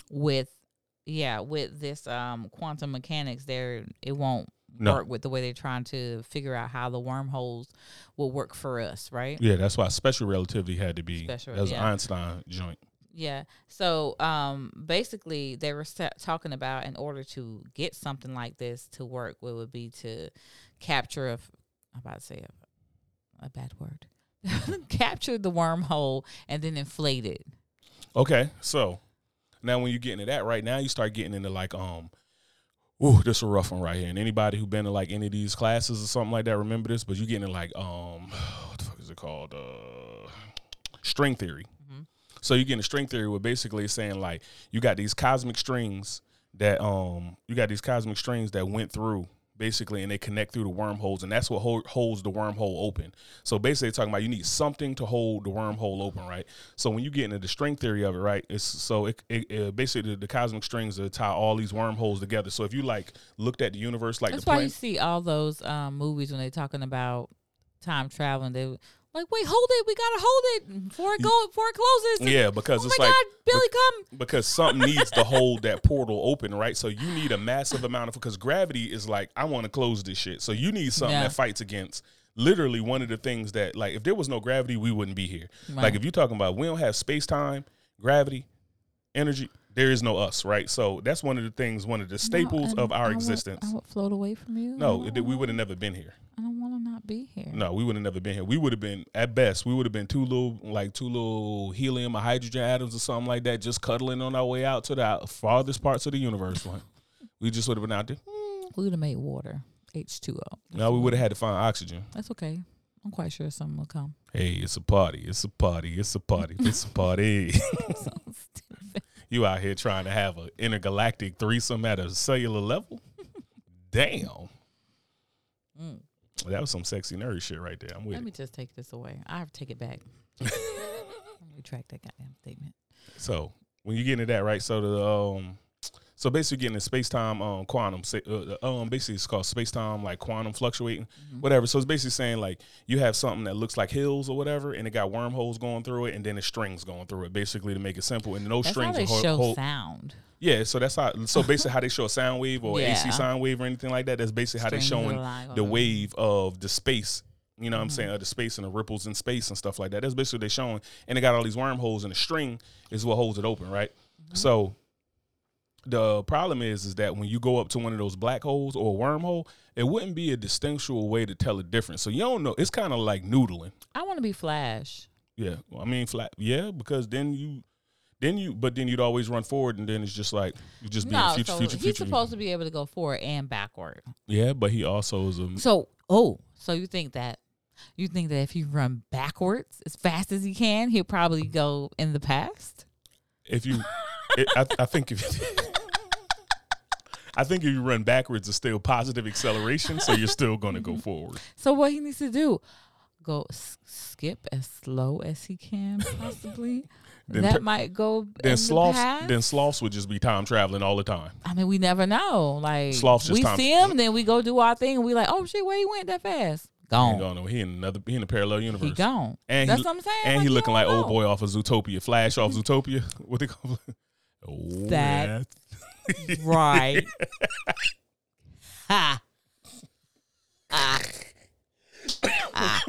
with yeah, with this um quantum mechanics there it won't No. work with the way they're trying to figure out how the wormholes will work for us, right? Yeah, that's why special relativity had to be. Special, that was yeah. Einstein joint. Yeah. So um basically they were talking about in order to get something like this to work what would be to capture a I'm about to say a, a bad word. [LAUGHS] capture the wormhole and then inflate it. Okay, so now when you get into that, right now you start getting into like um, ooh, this a rough one right here. And anybody who been to like any of these classes or something like that, remember this. But you getting like um, [SIGHS] what the fuck is it called? Uh, string theory. Mhm. So you get a string theory where basically it's saying like you got these cosmic strings that um you got these cosmic strings that went through basically and they connect through the wormholes and that's what hold, holds the wormhole open. So basically talking about you need something to hold the wormhole open right? So when you get into the string theory of it right it's so it, it, it basically the, the, cosmic strings that tie all these wormholes together. So if you like looked at the universe like that's why you see all those um, movies when they're talking about time traveling. They like, wait, hold it. We gotta hold it before it go before it closes. Yeah, because oh it's my like God, Billy, come. Because something needs to hold that portal open, right? So you need a massive amount of because gravity is like, I want to close this shit. So you need something Yeah. that fights against literally one of the things that like if there was no gravity, we wouldn't be here. Like if you're talking about we don't have space time, gravity, energy, there is no us, right? So that's one of the things, one of the staples No, of our I would- existence. I would float away from you. no, it, we would have never been here. I don't want to not be here. No, we would have never been here. We would have been at best. We would have been two little, like two little helium or hydrogen atoms or something like that, just cuddling on our way out to the farthest parts of the universe. Like, we just would have been out there. Mm, we would have made water. H two O. No, we would have had to find oxygen. That's okay. I'm quite sure something will come. Hey, it's a party. It's a party. It's a party. It's a party. [LAUGHS] [LAUGHS] you out here trying to have an intergalactic threesome at a cellular level? [LAUGHS] Damn. Mm. That was some sexy nerd shit right there. I'm with Let it. me just take this away. I have to take it back. [LAUGHS] Retract that goddamn statement. So when you get into that, right? So the um, so basically getting the space time um quantum uh, uh, um basically it's called space time like quantum fluctuating Mm-hmm. whatever. So it's basically saying like you have something that looks like hills or whatever, and it got wormholes going through it, and then the strings going through it. Basically to make it simple, and those That's how strings they are hol- show sound. yeah. So that's how. So [LAUGHS] basically how they show a sound wave or AC sine wave or anything like that. That's basically how they Strings showing the them. wave of the space. You know what I'm Mm-hmm. saying? Of the space and the ripples in space and stuff like that. That's basically what they're showing. And they got all these wormholes and the string is what holds it open, right? Mm-hmm. So the problem is is that when you go up to one of those black holes or a wormhole, it wouldn't be a distinctual way to tell a difference. So you don't know. It's kind of like noodling. I want to be Flash. Yeah. Well, I mean flat yeah, because then you then you but then you'd always run forward and then it's just like you just be No, future so future he's future. supposed to be able to go forward and backward. yeah, but he also is a So, oh, so you think that you think that if you run backwards as fast as he can, he'll probably go in the past? if you it, I, I think if I think if you run backwards, it's still positive acceleration, so you're still going to go [LAUGHS] forward. So what he needs to do, go s- skip as slow as he can, possibly. [LAUGHS] Then that per- might go Then the sloths, past. then sloths would just be time traveling all the time. I mean, we never know. Like Sloth's just we time- see him, then we go do our thing, and we like, oh shit, where he went that fast? He Gone. going nowhere. He in another. He in a parallel universe. He gone. And That's he, what I'm saying. and like, he looking like old boy off of Zootopia, Flash off Zootopia. [LAUGHS] What they call it? Oh, That-. Right. ha. Ah. Ah.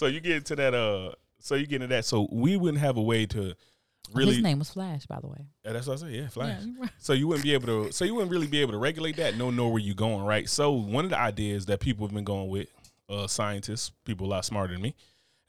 So you get into that. Uh, so you get into that. So we wouldn't have a way to really. His name was Flash, by the way. Yeah, that's what I said. Yeah, Flash. Yeah, right. So you wouldn't be able to. So you wouldn't really be able to regulate that. No, know where you're going, right? So one of the ideas that people have been going with, uh, scientists, people a lot smarter than me,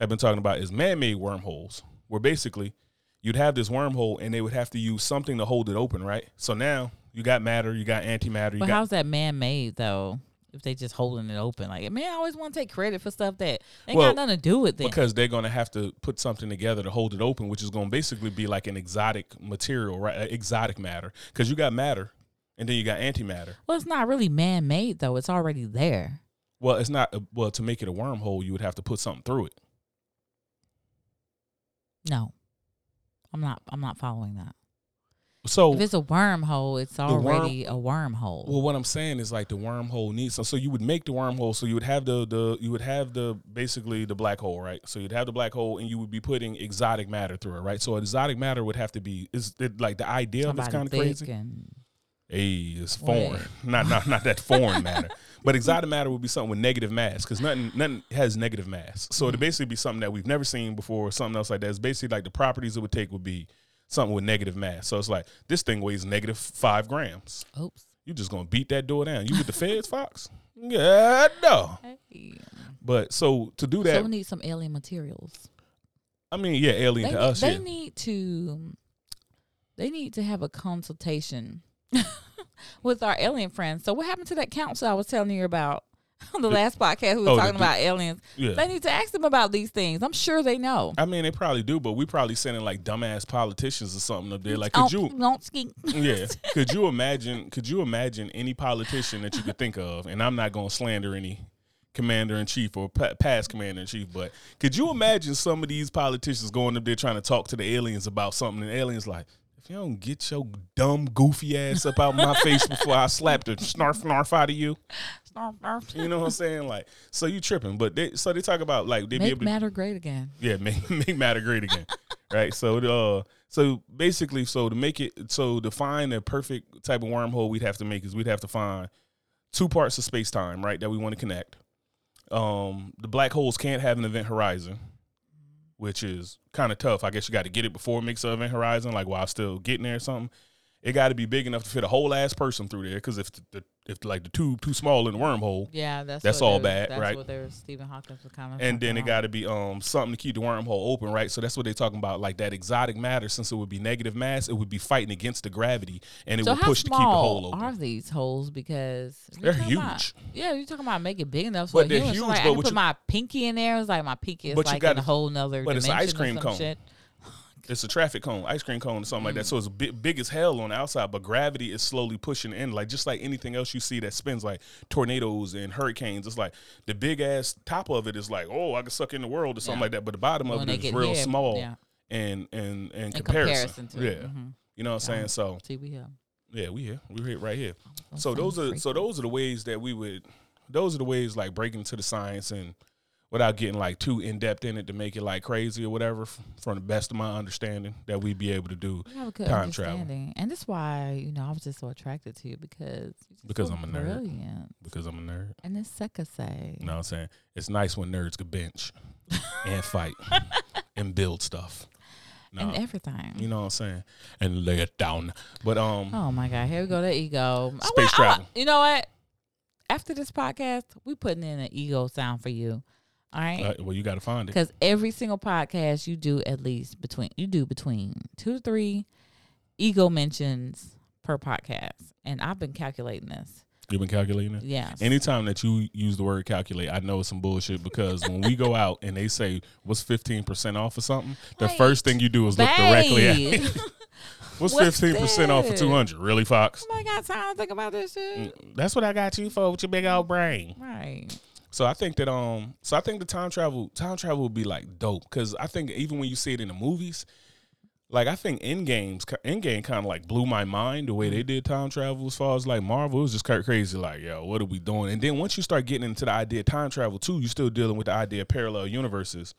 have been talking about is man-made wormholes, where basically you'd have this wormhole and they would have to use something to hold it open, right? So now you got matter, you got antimatter, you But got how's that man made though? If they just holding it open, like man, I always want to take credit for stuff that ain't Well, got nothing to do with it. because they're going to have to put something together to hold it open, which is going to basically be like an exotic material, right? Exotic matter, because you got matter and then you got antimatter. well, it's not really man made though; it's already there. Well, it's not. uh, Well, to make it a wormhole, you would have to put something through it. No, I'm not. I'm not following that. So, If it's a wormhole, it's worm- already a wormhole. well, what I'm saying is like the wormhole needs. So, so you would make the wormhole. So you would have the the you would have the basically the black hole, right? So you'd have the black hole, and you would be putting exotic matter through it, right? So exotic matter would have to be is it like the idea of it's kind of crazy. and Hey, it's Right. foreign. Not not not that foreign matter. But exotic matter would be something with negative mass because nothing nothing has negative mass. So it'd mm-hmm. basically be something that we've never seen before, or something else like that. It's basically like the properties it would take would be something with negative mass. So it's like this thing weighs negative five grams. oops. You just gonna beat that door down. You with the feds, Fox? Yeah, no. Hey. But so to do So that, we need some alien materials. I mean, yeah, alien They, to need, us. they yeah. need to. They need to have a consultation [LAUGHS] with our alien friends. So what happened to that council I was telling you about? on [LAUGHS] the last podcast we were Oh, talking about aliens. Yeah. They need to ask them about these things. I'm sure they know. I mean, they probably do, but we probably sending like dumbass politicians or something up there. Like, could you? don't ski. Yeah. [LAUGHS] Could you imagine? Could you imagine any politician that you could think of? And I'm not going to slander any commander in chief or past commander in chief, but could you imagine some of these politicians going up there trying to talk to the aliens about something, and aliens like. If you don't get your dumb, goofy ass up out my face before I slap the snarf snarf out of you, you know what I'm saying? Like, so you tripping? But they, so they talk about like they be Make able to matter great again. yeah, make [LAUGHS] make matter great again, [LAUGHS] right? So, uh, so basically, so to make it, so to find a perfect type of wormhole, we'd have to make is we'd have to find two parts of space time, right, that we want to connect. Um, the black holes can't have an event horizon, which is kind of tough. I guess you got to get it before Mix an horizon, like while still getting there or something. It got to be big enough to fit a whole ass person through there, because if the, the if like the tube too small in the wormhole, Yeah, that's That's all bad, that's right? What they were Stephen Hawking was kind of. and then it got to be um something to keep the wormhole open, right? So that's what they're talking about, like that exotic matter. Since it would be negative mass, it would be fighting against the gravity, and it So would push to keep the hole open. are these holes? Because They're you're about- huge. yeah, you're talking about making it big enough. So But they're human- so huge, like, but can what put you- my pinky in there. It's like my pinky is But you like gotta- in a whole nother. but it's an ice cream cone. Shit. It's a traffic cone, ice cream cone, or something like that. So it's big, big as hell on the outside, but gravity is slowly pushing in, like just like anything else you see that spins, like tornadoes and hurricanes. It's like the big ass top of it is like, oh, I can suck in the world or something Yeah. like that. But the bottom When of it is real here, small yeah. and and and In comparison. comparison to yeah. Mhm. you know what I'm saying. So See, we have. yeah, we here, we here, right here. So those are so those are the ways that we would those are the ways like breaking into the science and without getting like too in depth in it to make it like crazy or whatever from the best of my understanding that we'd be able to do have a good time travel. and that's why you know I was just so attracted to you because Because so I'm a nerd. brilliant. because I'm a nerd. And it's say. You know what I'm saying? It's nice when nerds can bench [LAUGHS] and fight and build stuff. No, and everything. you know what I'm saying? And lay it down. But um Oh my God! Here we go. That ego. Space I travel. want- you know what? After this podcast, we putting in an ego sound for you. All right. uh, well you gotta find it. Because every single podcast you do at least between you do between two to three ego mentions per podcast, and I've been calculating this. You've been calculating it? Yes. Anytime that you use the word calculate, I know it's some bullshit because when we go [LAUGHS] out and they say what's fifteen percent off or something, the Wait, first thing you do is look directly at Babe. it. [LAUGHS] What's fifteen percent off of two hundred? Really, Fox? oh my God! Time to think about this shit. Mm, That's what I got you for with your big old brain. Right. So I think that um, so I think the time travel time travel would be like dope because I think even when you see it in the movies, like I think in games, Endgame kind of like blew my mind the way they did time travel as far as like Marvel it was just kind of crazy. Like yo, what are we doing? And then once you start getting into the idea of time travel too, you're still dealing with the idea of parallel universes.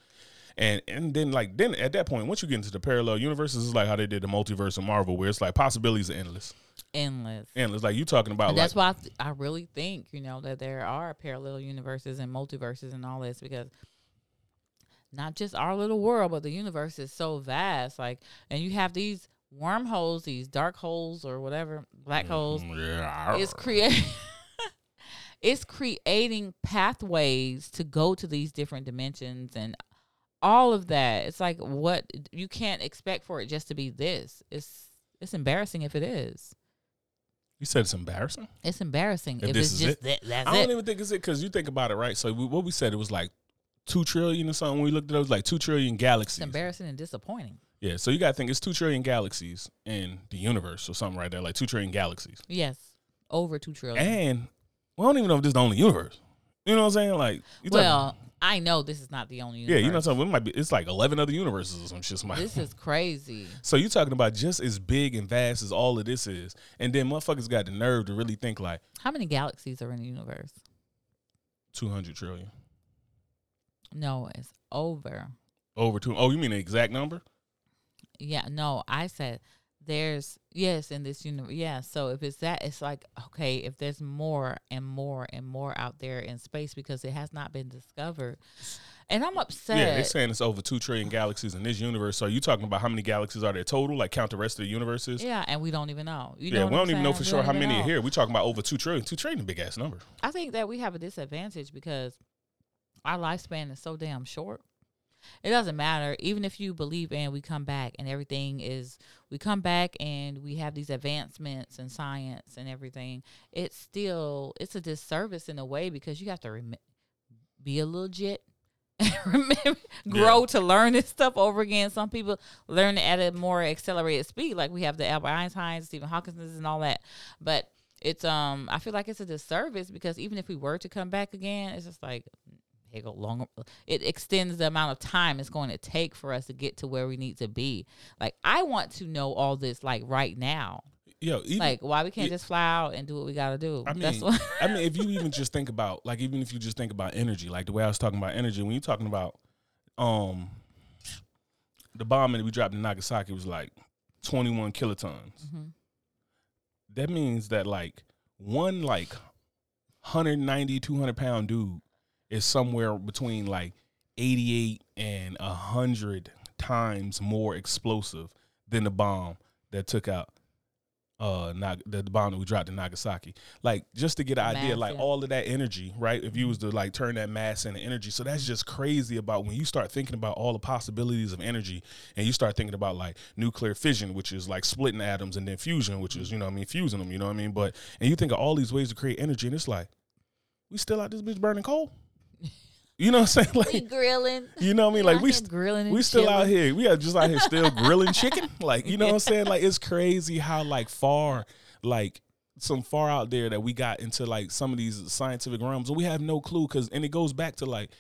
And and then like then at that point, once you get into the parallel universes, it's like how they did the multiverse of Marvel, where it's like possibilities are endless, Endless. endless. Like you talking about like that's why I, th- I really think you know that there are parallel universes and multiverses and all this because not just our little world, but the universe is so vast. Like, and you have these wormholes, these dark holes or whatever, black mm, holes. yeah, It's creating [LAUGHS] it's creating pathways to go to these different dimensions and all of that. It's like what you can't expect for it just to be this. It's it's embarrassing if it is. you said it's embarrassing. It's embarrassing If if, this it's is just it? that. That's I don't it. even think it's it because you think about it, right? So we, what we said it was like two trillion or something. When we looked at it, it was like two trillion It's galaxies. embarrassing and disappointing. Yeah, so you got to think it's two trillion galaxies in the universe or something right there, like two trillion galaxies. Yes, over two trillion. And we don't even know if this is the only universe. You know what I'm saying? Like, you talking- well, I know this is not the only. Universe. yeah, you know what I'm saying? It might be. It's like eleven other universes or some shit. This is crazy. so you're talking about just as big and vast as all of this is, and then motherfuckers got the nerve to really think like How many galaxies are in the universe? two hundred trillion No, it's over. over two. Oh, you mean the exact number? Yeah, no, I said there's yes in this universe. Yeah, so if it's that, it's like okay, if there's more and more and more out there in space because it has not been discovered, and I'm upset. Yeah, they're saying it's over two trillion galaxies in this universe. So are you talking about how many galaxies are there total? Like count the rest of the universes? Yeah, and we don't even know. You Yeah, know we don't I'm even know for We sure how many are here. we're talking about over two trillion. Two trillion, big ass number. I think that we have a disadvantage because our lifespan is so damn short. It doesn't matter. Even if you believe in, we come back and everything is, we come back and we have these advancements in science and everything. It's still, it's a disservice in a way because you have to rem- be a legit. [LAUGHS] remember, grow Yeah. to learn this stuff over again. Some people learn at a more accelerated speed, like we have the Albert Einstein, Stephen Hawking, and all that. But it's um, I feel like it's a disservice because even if we were to come back again, it's just like it go longer. It extends the amount of time it's going to take for us to get to where we need to be. Like I want to know all this like right now. Even, Like why we can't Yeah. just fly out and do what we got to do. I That's mean, what. I mean, [LAUGHS] if you even just think about, like, even if you just think about energy, like the way I was talking about energy, when you're talking about, um, the bomb that we dropped in Nagasaki was like 21 kilotons. Mhm. That means that like one like 190, 200 pound dude is somewhere between like 88 and 100 times more explosive than the bomb that took out uh Nag- the bomb that we dropped in Nagasaki. Like just to get an idea, like Massive. all of that energy, right? If you was to like turn that mass into energy, so that's just crazy about when you start thinking about all the possibilities of energy, and you start thinking about like nuclear fission, which is like splitting atoms, and then fusion, which is you know what I mean fusing them, you know what I mean. But and you think of all these ways to create energy, and it's like we still out this bitch burning coal. You know what I'm saying? [LAUGHS] we Like grilling. you know what I mean? We [LAUGHS] Like we st- grilling. We still out here. We are just out here still [LAUGHS] grilling chicken. Like, you know what I'm saying? Like it's crazy how like far like some far out there that we got into like some of these scientific realms and we have no clue cuz and it goes back to like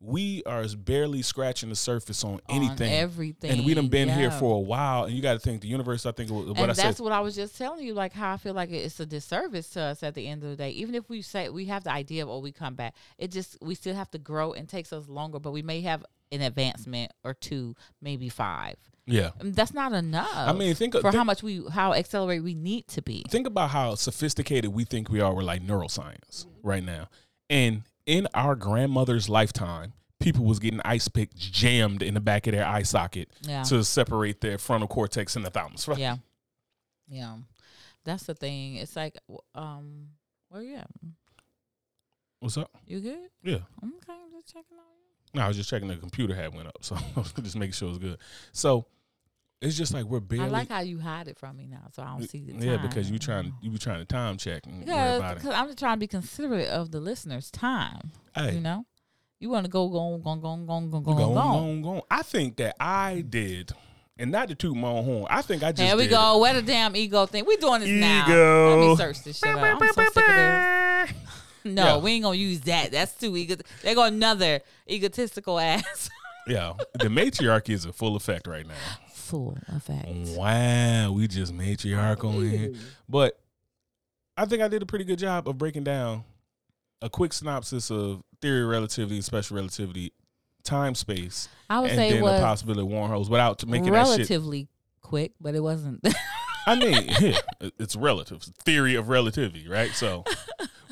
we are barely scratching the surface on On anything. everything. and we done been here for a while and you got to think the universe I think what and I that's said what I was just telling you, like how I feel like it's a disservice to us at the end of the day. Even if we say we have the idea of oh we come back, it just we still have to grow and takes us longer, but we may have an advancement or two, maybe five. yeah. And that's not enough. I mean, think for think, how much we how accelerated we need to be. think about how sophisticated we think we are with like neuroscience right now. And in our grandmother's lifetime, people was getting ice picks jammed in the back of their eye socket Yeah. to separate their frontal cortex and the thalamus. Right? yeah. Yeah. That's the thing. It's like um where you at? What's up? You good? Yeah. Okay, I'm just checking on you. No, I was just checking the computer had went up, so [LAUGHS] just making sure it's good. So it's just like we're barely. I like how you hide it from me now, so I don't see the time. Yeah, because you trying you be trying to time check. And because, because I'm just trying to be considerate of the listener's time. Hey. You know, you want to go go go go go go on, go go go go. I think that I did. And not to toot my own horn. I think I just. There we did. go. What a damn ego thing. We doing this ego. now. Let me search this shit up. I'm so sick of this. No, yeah. we ain't gonna use that. That's too ego. They go another egotistical [LAUGHS] ass. yeah, the matriarchy is in full effect right now. Full effect. Wow, we just matriarchal in here. But I think I did a pretty good job of breaking down a quick synopsis of theory of relativity and special relativity, time space, I would and say then it the was possibility of wormholes without making that shit. relatively quick, but it wasn't. I mean, [LAUGHS] yeah, it's relative theory of relativity, right? So,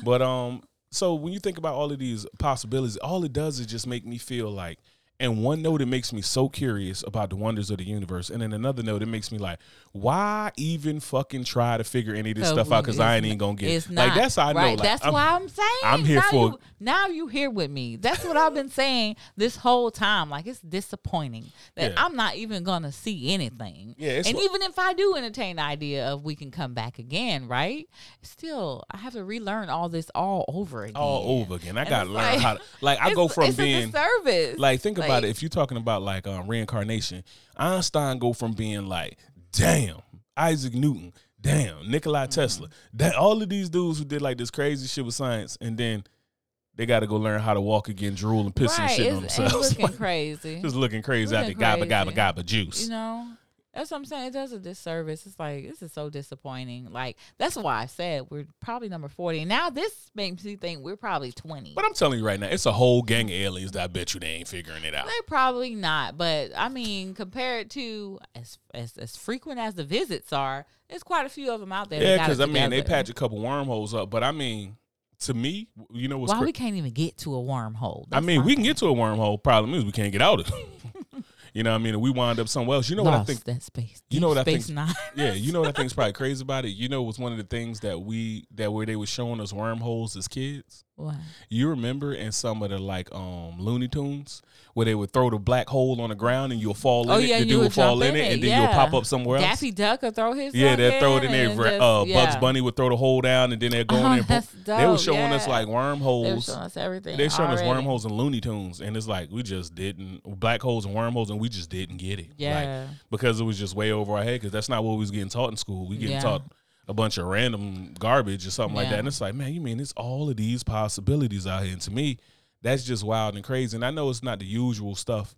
but um, so when you think about all of these possibilities, all it does is just make me feel like. And one note, it makes me so curious about the wonders of the universe, and then another note, it makes me like, why even fucking try to figure any of this stuff out? Because I ain't even gonna get It's it. not Like that's how I know. Like, that's I'm- why I'm saying I'm here now for- You, now you here with me. That's what I've been saying this whole time. Like it's disappointing that Yeah. I'm not even gonna see anything. Yeah, and li- even if I do entertain the idea of we can come back again, right? Still, I have to relearn all this all over again. all over again. I And gotta learn like- how. To, like I [LAUGHS] go from it's being a disservice. Like, think about Like- it. If you're talking about like um, reincarnation, Einstein go from being like, damn, Isaac Newton, damn, Nikola Mm-hmm. Tesla, that all of these dudes who did like this crazy shit with science, and then they got to go learn how to walk again, drool and piss and right, shit on themselves. it's [LAUGHS] looking crazy. just looking crazy out there, Looking gabba gabba gabba juice. You know, that's what I'm saying. It does a disservice. It's like this is so disappointing. Like that's why I said we're probably number forty. Now this makes me think we're probably twenty. but I'm telling you right now, it's a whole gang of aliens that I bet you they ain't figuring it out. They're probably not, but I mean, compared to as as as frequent as the visits are, there's quite a few of them out there. Yeah, because I mean they patch a couple wormholes up, but I mean, to me, you know what's Why cra- we can't even get to a wormhole? I mean, we can get to a wormhole. Problem is, we can't get out of it. [LAUGHS] you know what I mean? And we wind up somewhere else. You know what I think? that space. you know what I space think- Nine. [LAUGHS] Yeah, you know what I think is probably [LAUGHS] crazy about it? You know, it was one of the things that we, that where they were showing us wormholes as kids What? You remember in some of the like um Looney Tunes where they would throw the black hole on the ground and you'll fall in Oh, it. yeah, the you dude would fall in in it, it, and then you'll pop up somewhere else. Daffy Duck would throw his. Yeah, they'd throw it in there. and Ra- just- Uh, Bugs. Bunny would throw the hole down, and then they'll go Oh, in there. They were showing us yeah. like They were wormholes. showing us everything. They're showing us wormholes and Looney Tunes, and it's like we just didn't black holes and wormholes, and we just didn't get it. Like, Yeah. because it was just way over our head. Because that's not what we was getting taught in school. We getting Yeah. taught a bunch of random garbage or something like that. And it's like, man, you mean it's all of these possibilities out here? And to me, that's just wild and crazy. And I know it's not the usual stuff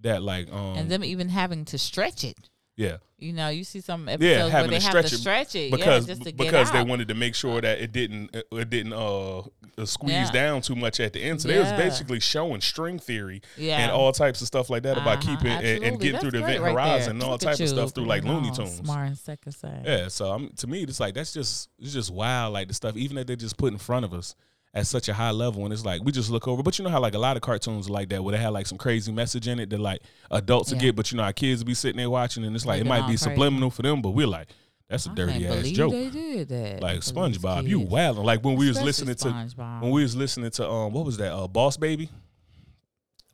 that like um and them even having to stretch it. Yeah You know, you see some episodes where they have to stretch it, because yeah, just to because they wanted to make sure that it didn't it, it didn't uh, uh, squeeze Yeah. down too much at the end. So they was basically showing string theory yeah. and all types of stuff like that about Uh-huh, keeping and, and getting through the event right horizon there. and all types of stuff through like Looney Tunes. Smart and second Yeah, so I'm, to me, it's like that's just it's just wild, like the stuff even that they just put in front of us at such a high level, and it's like we just look over. But you know how like a lot of cartoons are like that, where they have like some crazy message in it that like adults will Yeah. get, but you know our kids will be sitting there watching, and it's like it might be crazy. subliminal for them, but we're like that's a I dirty ass joke. They did that. Like SpongeBob, you wilding. Like when we was Especially listening to when we was listening to um what was that uh Boss Baby.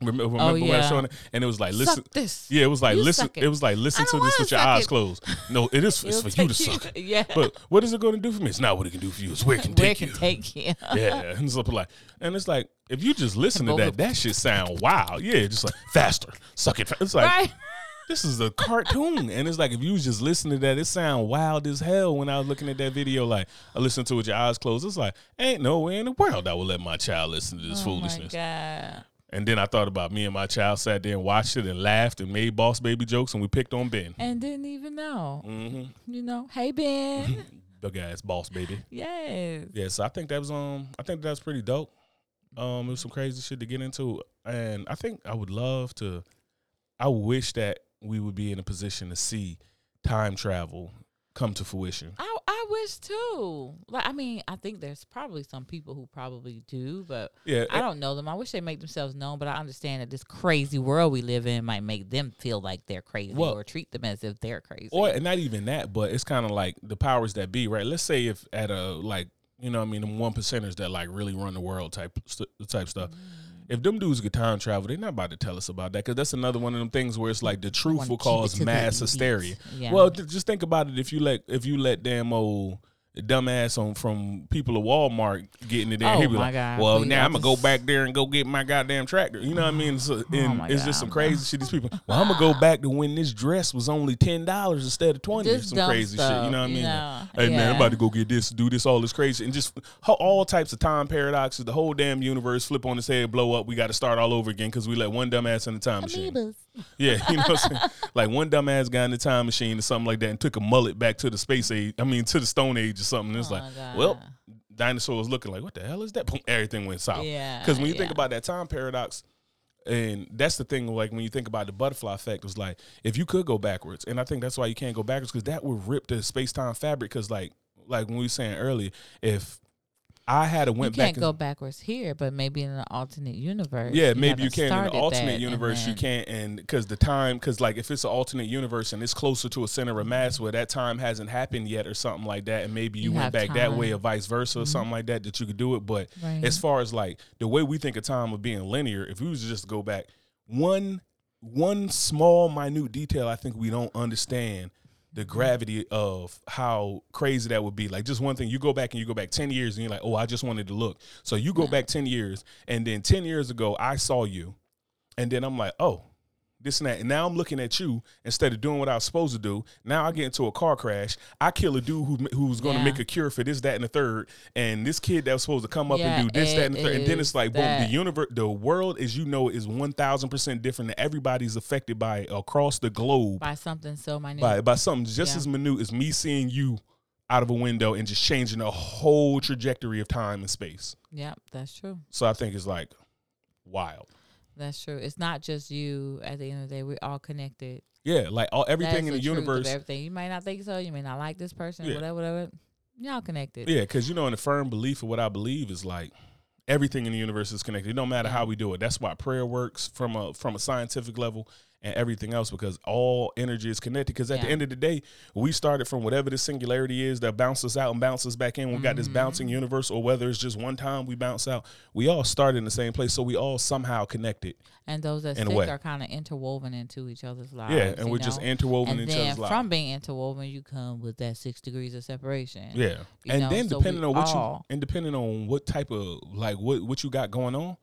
Remember, remember Oh, when I yeah. was showing it, and it was like listen. Suck this. Yeah, it was like You listen. it. It was like listen to this with your eyes it. closed. [LAUGHS] No, it is. It's for you to take suck. [LAUGHS] Yeah. But what is it going to do for me? It's not what it can do for you. It's where it can [LAUGHS] Where take can you. take you. yeah, and stuff like, and it's like if you just listen to that, that shit sound wild. Yeah, just like faster, suck it. It's like right. this is a cartoon, and it's like if you was just listening to that, it sound wild as hell. When I was looking at that video, like I listened to it with your eyes closed. It's like ain't no way in the world I would let my child listen to this oh foolishness. oh foolishness. And then I thought about me and my child sat there and watched it and laughed and made boss baby jokes, and we picked on Ben. And didn't even know. hmm You know, hey Ben. [LAUGHS] the guy's boss baby. yes. Yeah, so I think that was um I think that's pretty dope. Um it was some crazy shit to get into. And I think I would love to I wish that we would be in a position to see time travel come to fruition. I I wish too. Like I mean, I think there's probably some people who probably do, but Yeah. I eh don't know them. I wish they make themselves known, but I understand that this crazy world we live in might make them feel like they're crazy Well- or treat them as if they're crazy. or not even that, but it's kind of like the powers that be, right? Let's say if at a like you know what I mean, the one percenters that like really run the world type type stuff. Mm. If them dudes could time travel, they're not about to tell us about that because that's another one of them things where it's like the truth will cause mass hysteria. Yeah. Well, th- just think about it. If you let if you let damn old dumbass on from people at Walmart getting it there, Oh he be my like, God. "Well, We now I'm gonna go back there and go get my goddamn tractor." You know what I mean? So, oh and Oh it's just some God, crazy shit. These people, well, I'm gonna go back to when this dress was only ten dollars instead of twenty. Just Some crazy shit. You know what I mean? know? Hey man, I'm about to go get this, do this, all this crazy, and just all types of time paradoxes. The whole damn universe flip on its head, blow up. We got to start all over again because we let one dumbass in the time machine. Amoebas. [LAUGHS] Yeah, you know what I'm saying? like one dumbass got in the time machine or something like that and took a mullet back to the space age. I mean, to the Stone Age or something. It's Oh, like, God. well, dinosaurs looking like, what the hell is that? Boom, everything went south. Yeah, Because when you think about that time paradox, and that's the thing, like when you think about the butterfly effect, was like if you could go backwards, and I think that's why you can't go backwards because that would rip the space time fabric. Because like, like when we were saying earlier, if I had to You can't back, go backwards here, but maybe in an alternate universe. yeah, maybe you can in the alternate universe you can't, and because the time, because like if it's an alternate universe and it's closer to a center of mass where that time hasn't happened yet or something like that, and maybe you, You went back that way or vice versa or Mhm. something like that, that you could do it. But Right. as far as like the way we think of time of being linear, if we was just to just go back one one small minute detail, I think we don't understand the gravity of how crazy that would be. Like just one thing, you go back and you go back ten years and you're like, oh, I just wanted to look. So you go back ten years, and then ten years ago I saw you, and then I'm like, oh. This and that. And now I'm looking at you instead of doing what I was supposed to do. Now I get into a car crash. I kill a dude who who's going to Yeah. make a cure for this, that, and the third. And this kid that was supposed to come up Yeah, and do this, that, and the third. And then it's like, boom, the universe, the world as you know is 1,000% different. And everybody's affected by it across the globe by something so minute. by by something just Yeah. as minute as me seeing you out of a window and just changing the whole trajectory of time and space. Yep, that's true. So I think it's like wild. That's true. It's not just you. At the end of the day, we're all connected. Yeah, like all everything in That's the truth of universe. everything. You might not think so. You may not like this person. Yeah. Whatever, whatever. Y'all connected. Yeah, because you know, in the firm belief of what I believe is like everything in the universe is connected. It don't matter how we do it. That's why prayer works from a from a scientific level. And everything else because all energy is connected. Because at the end of the day, we started from whatever the singularity is that bounces out and bounces back in. We got this Mm-hmm. bouncing universe, or whether it's just one time we bounce out. We all started in the same place, so we all somehow connected. And those that stick are kind of interwoven into each other's lives. yeah, and we're just interwoven and in each other's lives. from being interwoven, you come with that six degrees of separation. Yeah, and know, then so depending on what all- you and depending on what type of like what what you got going on,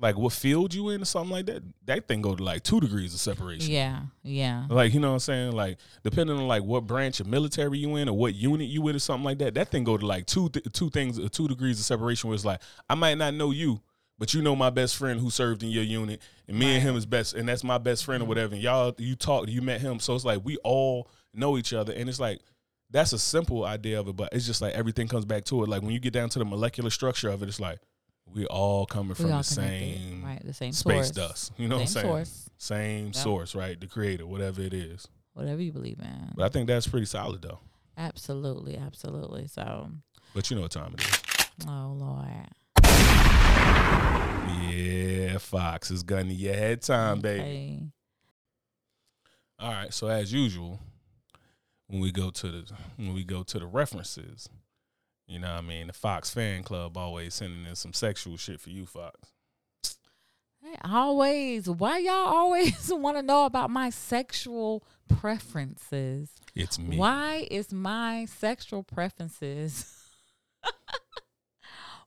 like what field you in or something like that, that thing go to like two degrees of separation. Yeah, yeah. Like you know what I'm saying? Like depending on like what branch of military you in or what unit you in or something like that, that thing go to like two th- two things uh, two degrees of separation. Where it's like I might not know you, but you know my best friend who served in your unit, and me and him is best, and that's my best friend or Mhm. whatever. And y'all you talked, you met him, so it's like we all know each other, and it's like that's a simple idea of it, but it's just like everything comes back to it. Like when you get down to the molecular structure of it, it's like we all coming from all the same right? The same space source. dust. You know what I'm Same saying? source. Same Yep. source, right? The creator, whatever it is. Whatever you believe in. But I think that's pretty solid though. Absolutely, absolutely. So, But you know what time it is. oh Lord. Yeah, Fox is gunning your head time, baby. Okay. All right. So as usual, when we go to the when we go to the references, you know what I mean, the Fox fan club always sending in some sexual shit for you, Fox. Hey, always. Why y'all always [LAUGHS] want to know about my sexual preferences? It's me. Why is my sexual preferences? [LAUGHS]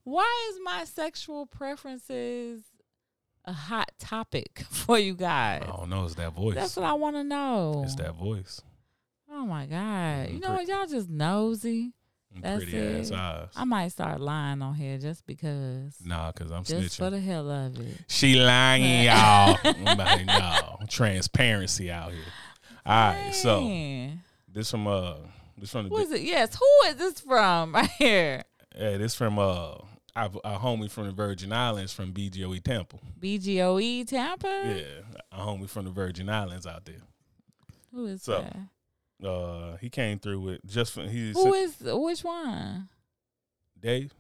Why is my sexual preferences a hot topic [LAUGHS] for you guys? I don't know. It's that voice. That's what I want to know. It's that voice. Oh my god! You know what? Y'all just nosy. That's pretty ass it. eyes. I might start lying on here just because. nah, cause I'm just for the hell of it. She lying, y'all. I'm like, no, transparency out here. All right, so this from uh, this from the Who is it? Yes. Who is this from [LAUGHS] right here? Yeah, this from uh our, our homie from the Virgin Islands from BGOE Temple. BGOE Tampa. Yeah, a homie from the Virgin Islands out there. Who is So, that? Uh, he came through with just for, he Who is which one? Dave.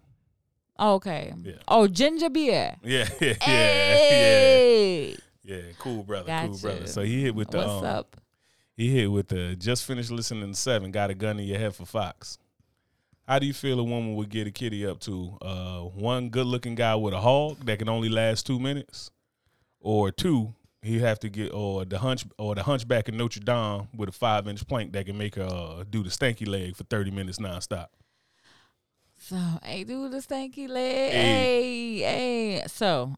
Oh, okay. Yeah. Oh, ginger beer. Yeah, [LAUGHS] yeah, yeah, Hey. yeah, yeah. Cool brother, Got cool brother. So he hit with the What's um, up? he hit with the just finished listening to seven. Got a gun in your head for Fox. How do you feel a woman would get a kitty up to? Uh, one good looking guy with a hog that can only last two minutes, or two he have to get or the hunch or the hunchback in Notre Dame with a five inch plank that can make her uh, do the stanky leg for thirty minutes nonstop. So, hey, do the stanky leg. Hey, hey. So,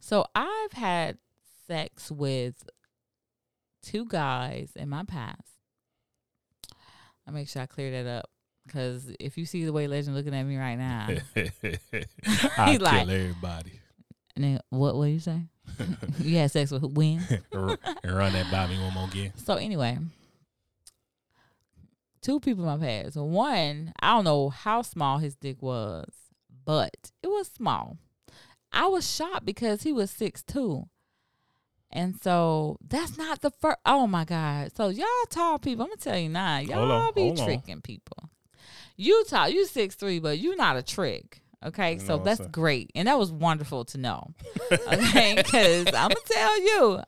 so I've had sex with two guys in my past. I make sure I clear that up because if you see the way Legend looking at me right now, [LAUGHS] [LAUGHS] I He like- kill everybody. And then what? What you say? [LAUGHS] you had sex with who- when? [LAUGHS] and run that by me one more again. So anyway, two people in my past. One, I don't know how small his dick was, but it was small. I was shocked because he was six two. And so that's not the first. Oh my God! So y'all tall people, I'm gonna tell you now, y'all on, be hold on. tricking people. You tall, you six three, but you not a trick. Okay, You know so that's great, and that was wonderful to know. [LAUGHS] Okay, because I'm gonna tell you,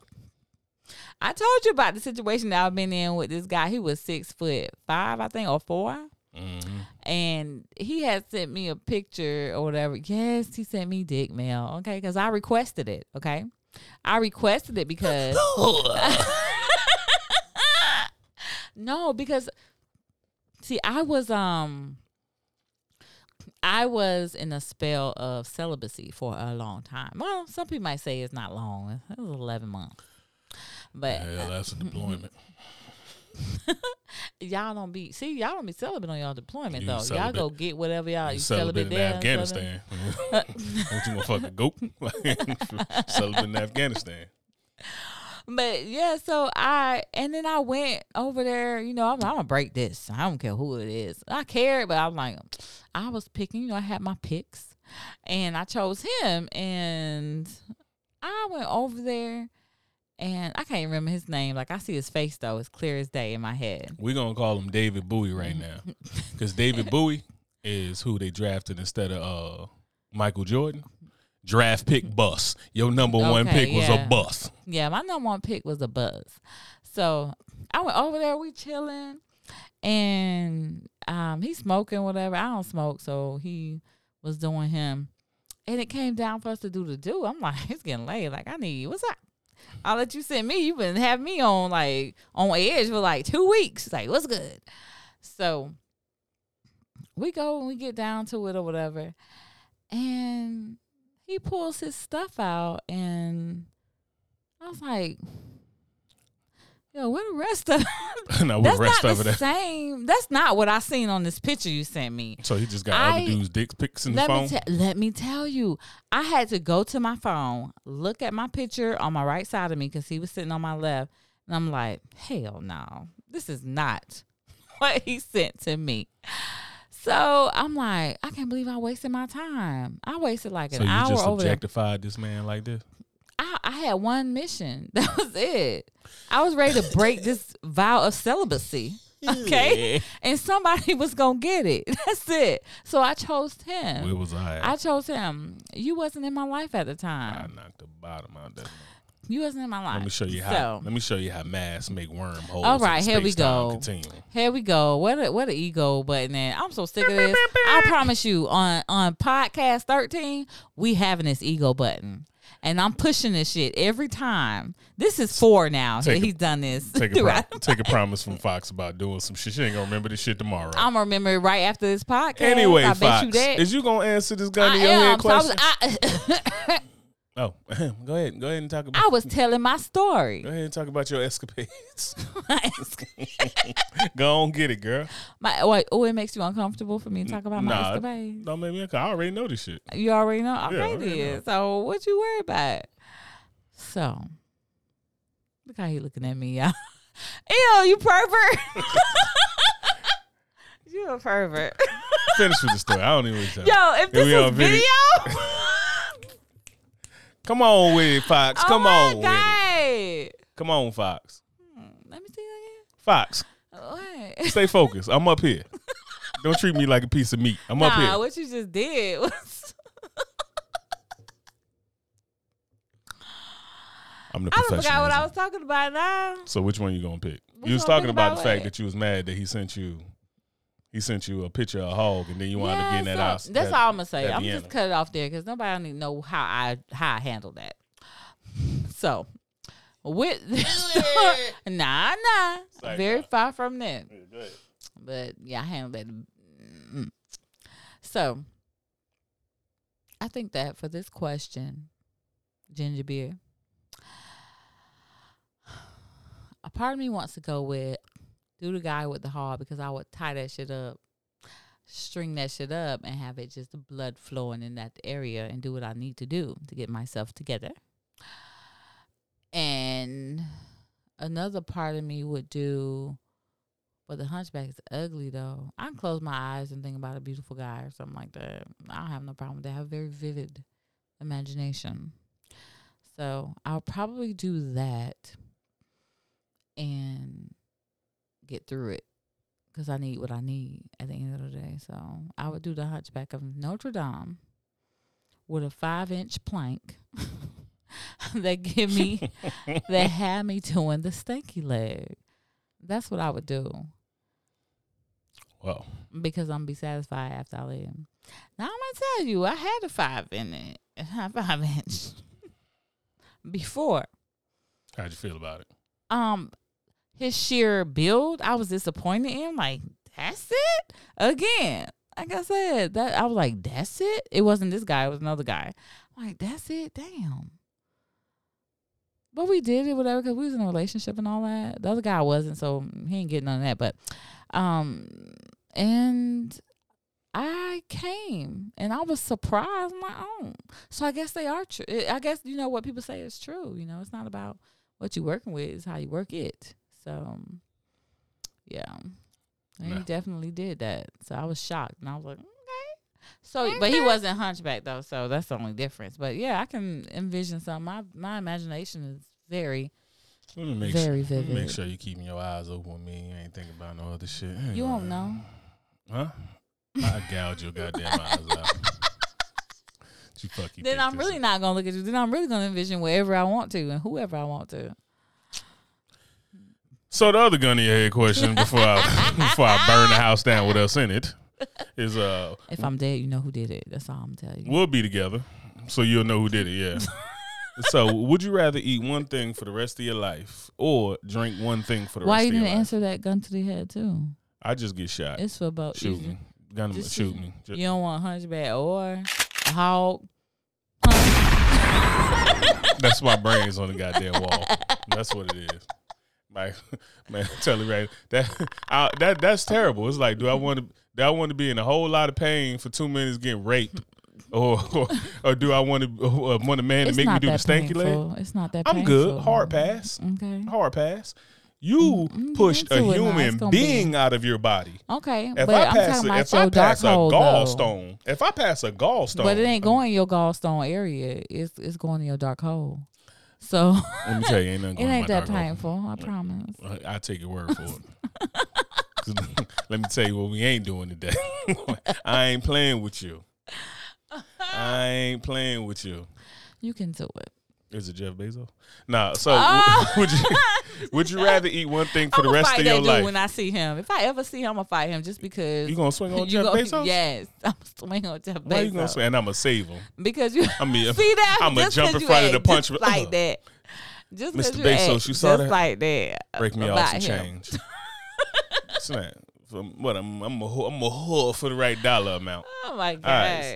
I told you about the situation that I've been in with this guy. He was six foot five, I think, or four. Mm-hmm. And he had sent me a picture or whatever. Yes, he sent me dick mail. Okay, because I requested it. Okay, I requested it because [LAUGHS] [LAUGHS] no, because see, I was um, I was in a spell of celibacy for a long time. Well, some people might say it's not long. It was eleven months, but Yeah, that's a [LAUGHS] deployment. [LAUGHS] y'all don't be see y'all don't be celibate on y'all deployment You though. celibate. Y'all go get whatever y'all You you celibate in there. Afghanistan. [LAUGHS] what you fucking go? celibate in Afghanistan. But yeah, so I and then I went over there. You know, I'm, I'm gonna break this. I don't care who it is. I cared, but I'm like, I was picking. You know, I had my picks, and I chose him. And I went over there, and I can't remember his name. Like I see his face though; it's clear as day in my head. We're gonna call him David Bowie right now, [LAUGHS] because David Bowie is who they drafted instead of uh, Michael Jordan. Draft pick bus. Your number one Okay, pick was yeah. a bus. Yeah, my number one pick was a buzz. So I went over there, we chilling, and um, he smoking whatever. I don't smoke, so he was doing him, and it came down for us to do the do. I'm like, [LAUGHS] it's getting late. Like I need what's up. I'll let you send me. You been have me on like on edge for like two weeks. Like what's good? So we go and we get down to it or whatever, and he pulls his stuff out and I was like, "Yo, where the rest of?" [LAUGHS] [LAUGHS] what That's the rest not of the it? same. That's not what I seen on this picture you sent me. So he just got I- other dudes' dick pics in the phone. me te- let me tell you, I had to go to my phone, look at my picture on my right side of me because he was sitting on my left, and I'm like, "Hell no, this is not [LAUGHS] what he sent to me." So I'm like, I can't believe I wasted my time. I wasted like an so you hour just over objectified this man like this? I, I had one mission. [LAUGHS] That was it. I was ready to break [LAUGHS] this vow of celibacy. Okay. And somebody was gonna get it. [LAUGHS] That's it. So I chose him. Where was I? I chose him. You wasn't in my life at the time. I knocked the bottom out of that. You wasn't in my life. Let me show you how. So Let me show you how mass make wormholes. All in here we go. Continuum. here we go. What a what a ego button and I'm so sick of this. I promise you, on on podcast 13, we having this ego button. And I'm pushing this shit every time. This is four now. Take a- He's done this. [LAUGHS] Take a [LAUGHS] pro- take a promise from Fox about doing some shit. She ain't gonna remember this shit tomorrow. I'm gonna remember it right after this podcast. anyway, I Fox, bet you that. is you gonna answer this gun I to your head am. So I was, question? I, [LAUGHS] oh, [LAUGHS] go ahead. Go ahead and talk about. I was telling my story. Go ahead and talk about your escapades. [LAUGHS] go on, get it, girl. my, wait, oh, it makes you uncomfortable for me to talk about my escapades. Don't make me. I already know this shit. You already know. I Okay, already then. know. So what you worry about? So look how he looking at me, y'all. [LAUGHS] Ew, you pervert. you a pervert. Finish with the story. I don't even. Tell. Yo, if this are, video. Come on with it, Fox. Come oh my on with it. Come on, Fox. Hmm, Let me see that Fox, again. Wait. stay focused. I'm up here. Don't treat me like a piece of meat. I'm up Nah, here. what you just did was [LAUGHS] I'm the I forgot what I was talking about now. So which one you gonna pick? Which you was talking about, about the fact that you was mad that he sent you, he sent you a picture of a hog, and then you wound up getting that so out. That's all I'm gonna say. I'm the just cut it off there because nobody need to know how I how I handle that. So with [LAUGHS] nah nah Sorry, very nah. far from that. Yeah. But yeah, I handle that. Mm. So I think that for this question, ginger beer, a part of me wants to go with do the guy with the hog because I would tie that shit up, string that shit up, and have it just the blood flowing in that area and do what I need to do to get myself together. And another part of me would do but the hunchback is ugly though. I can close my eyes and think about a beautiful guy or something like that. I don't have no problem with that. I have very vivid imagination. So I'll probably do that and get through it because I need what I need at the end of the day. So I would do the hunchback of Notre Dame with a five inch plank [LAUGHS] that give me [LAUGHS] that had me doing the stanky leg. That's what I would do Well, because I'm be satisfied after I leave. Now I'm gonna tell you, I had a five in it, [LAUGHS] a five inch before. how'd you feel about it? Um, his sheer build, I was disappointed in. Like that's it again. Like I said, that I was like, that's it. It wasn't this guy; it was another guy. I'm like that's it. Damn. But we did it, whatever, because we was in a relationship and all that. The other guy wasn't, so he ain't getting none of that. But, um, and I came and I was surprised my own. So I guess they are true. I guess you know what people say is true. You know, it's not about what you're working with; it's how you work it. So, um, yeah, and he definitely did that. So I was shocked, and I was like, okay. So, but he wasn't hunchback though, so that's the only difference. But yeah, I can envision some. My my imagination is very, Let me make very sure, vivid. make sure you keeping your eyes open with me. You ain't thinking about no other shit. You won't know. Huh? I gouge your goddamn eyes out. You fuck you. then I'm really not gonna look at you. Then I'm really gonna envision wherever I want to and whoever I want to. So the other gun in your head question before I [LAUGHS] before I burn the house down with us in it is uh If I'm dead, you know who did it. That's all I'm telling you. we'll be together, so you'll know who did it. Yeah. [LAUGHS] so would you rather eat one thing for the rest of your life or drink one thing for the Why rest you of your life? Why you didn't answer that gun to the head too? I just get shot. It's for about Shoot you, me. Gun just shoot shoot- me. Ju- You don't want a hunchback or a hog. That's my brains on the goddamn wall. That's what it is. Like, [LAUGHS] man, tell you right. That [LAUGHS] I, that that's terrible. It's like, do I want to? Do I want to be in a whole lot of pain for two minutes getting raped, or or, [LAUGHS] or do I want to uh, want a man to make me do the stanky leg? It's not that. I'm painful. good. Hard pass. Okay. Hard pass. You Mm, pushed a into it now. It's human gonna be- being out of your body. Okay. If but I I'm pass, a, if I pass a hole, though. gallstone, if I pass a gallstone, But it ain't going in your gallstone area. It's it's going in your dark hole. So Let me [LAUGHS] tell you, ain't nothing it ain't that painful. I promise. I I take your word for it. [LAUGHS] Let me tell you what we ain't doing today. [LAUGHS] I ain't playing with you. I ain't playing with you. You can do it. Is it Jeff Bezos? Nah. So Oh. [LAUGHS] would you would you rather eat one thing for the I'ma rest fight of that your dude life? when I see him. If I ever see him, I'm gonna fight him just because You gonna swing on [LAUGHS] you Jeff go- Bezos? Yes, [LAUGHS] I'm gonna swing on Jeff Bezos. Why you gonna swing? And I'm gonna save him. Because you I mean, see that I'ma Just jump 'cause in front of the punch. just like uh-huh. that. Just 'cause Mr. you Bezos, act you saw just that? like that. Break me off some him. change. Snap. From what I'm I'm a whore- I'm a whore for the right dollar amount. Oh my god! All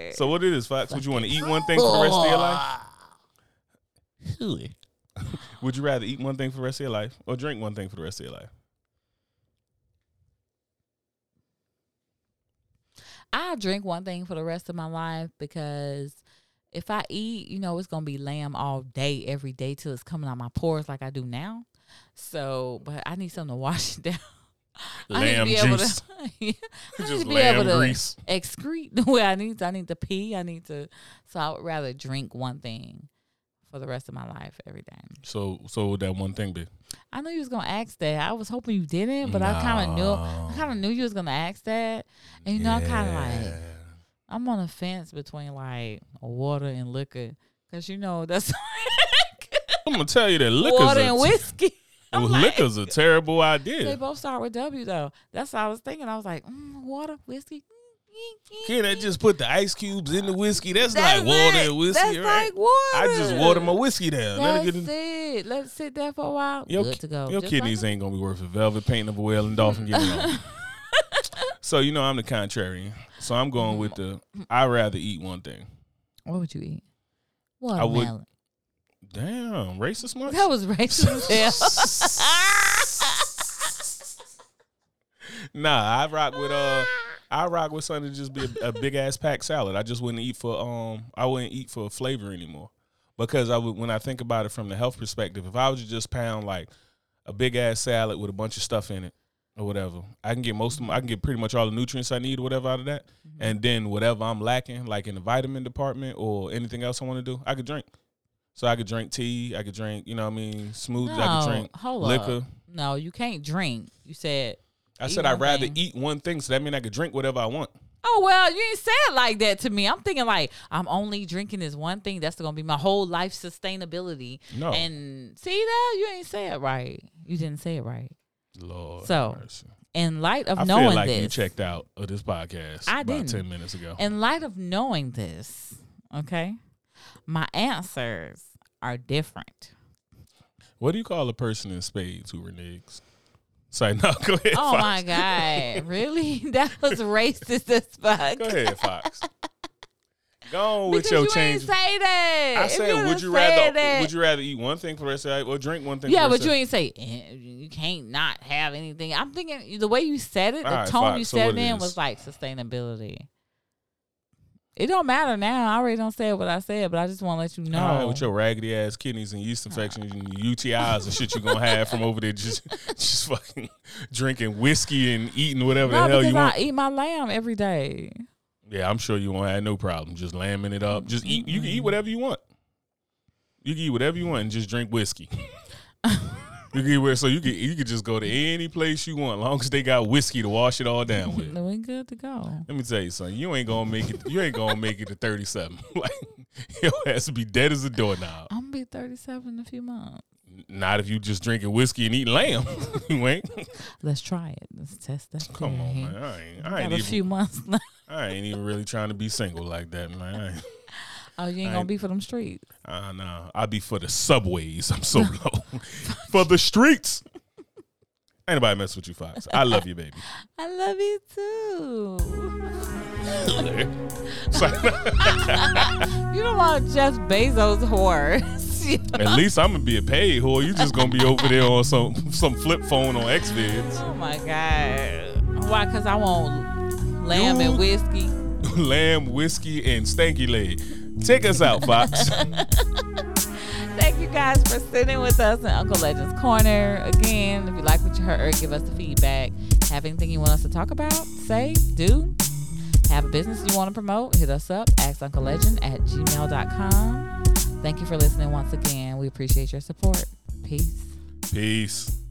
right. So what it is, Fox? Would you want to eat one thing for the rest of your life? [LAUGHS] Would you rather eat one thing for the rest of your life or drink one thing for the rest of your life? I drink one thing for the rest of my life because if I eat, you know, it's gonna be lamb all day, every day till it's coming out my pores like I do now. So, but I need something to wash it down. [LAUGHS] I Lamb [LAUGHS] need to be able juice. to, I need Just to be able to grease. excrete the way I need to. I need to pee. I need to. So I would rather drink one thing for the rest of my life every day. So so would that one thing be? I knew you was gonna ask that. I was hoping you didn't, but I kind of knew. I kind of knew you was gonna ask that, and you know, I kind of like. I'm on a fence between like water and liquor, cause you know that's [LAUGHS] I'm gonna tell you that liquor's water and whiskey. [LAUGHS] I'm like- liquor's a terrible idea. They both start with W though. That's what I was thinking. I was like, mm, water, whiskey. Can't I just put the ice cubes in the whiskey? That's, That's like water it. and whiskey, That's right? like water. I just water my whiskey down. Let it That's get in- it. Let's sit there for a while. Your, Good to go. your Just kidneys like ain't gonna be worth a velvet painting of a whale and dolphin getting on. [LAUGHS] So you know I'm the contrarian. So I'm going with the I rather eat one thing. What would you eat? would- Watermelon. Damn, racist much? That was racist [LAUGHS] nah, I rock with uh I rock with something to just be a, a big ass packed salad. I just wouldn't eat for um I wouldn't eat for flavor anymore. Because I would when I think about it from the health perspective, if I was to just pound like a big ass salad with a bunch of stuff in it or whatever, I can get most of my, I can get pretty much all the nutrients I need or whatever out of that. And then whatever I'm lacking, like in the vitamin department or anything else I want to do, I could drink. So I could drink tea, I could drink, you know what I mean, smoothies, I could No, drink hold liquor. up. No, you can't drink. You said I said I'd rather thing. eat one thing, so that means I could drink whatever I want. Oh well, you ain't say it like that to me. I'm thinking like I'm only drinking this one thing. That's gonna be my whole life sustainability. No. And see that you ain't say it right. You didn't say it right. Lord. So, mercy. In light of I knowing feel like this, you checked out of this podcast I about didn't. ten minutes ago. in light of knowing this, okay, my answers are different. what do you call a person in spades who reneges? Say no. [LAUGHS] Go ahead. Oh Fox. my god, really? [LAUGHS] That was racist as fuck. Go ahead, Fox. Go on with your you change. say that. I said, would've would you rather? that- Would you rather eat one thing for the rest of your life or drink one thing? Yeah, for the but you ain't say eh, you can't not have anything. I'm thinking the way you said it, the right, tone fine. you said what it it in is? was like sustainability. It don't matter now. I already don't say what I said, but I just want to let you know. All right, with your raggedy ass kidneys and yeast infections and UTIs and shit you're gonna have from over there just [LAUGHS] just fucking drinking whiskey and eating whatever no, the hell you want. I eat my lamb every day. Yeah, I'm sure you won't have no problem just lambing it up. Just eat. You can eat whatever you want. You can eat whatever you want and just drink whiskey. [LAUGHS] you can where so you can you can just go to any place you want, long as they got whiskey to wash it all down with. [LAUGHS] We good to go. Let me tell you something. You ain't gonna make it. You ain't gonna make it to 37. [LAUGHS] like Your ass be dead as a doorknob. I'm gonna be 37 in a few months. Not if you just drinking whiskey and eating lamb. [LAUGHS] you ain't. Let's try it. Let's test that. Come on, man. I ain't. I got ain't a few months left. I ain't even really trying to be single like that, man. Oh, you ain't I gonna be for them streets. Uh, no, I be for the subways. I'm so [LAUGHS] low. for the streets. Ain't nobody mess with you, Fox. I love you, baby. [LAUGHS] I love you too. [LAUGHS] You don't want Jeff Bezos whore. at least I'm gonna be a paid whore. You just gonna be over there on some some flip phone on Xvids. oh my god. Why? Cause I want lamb You- and whiskey. Lamb, whiskey, and stanky leg. Take us out, Fox. [LAUGHS] Thank you guys for sitting with us in Uncle Legend's Corner. Again, if you like what you heard, give us the feedback. Have anything you want us to talk about? Say, do. Have a business you want to promote? Hit us up. Ask Uncle Legend at gmail.com. Thank you for listening once again. We appreciate your support. Peace. Peace.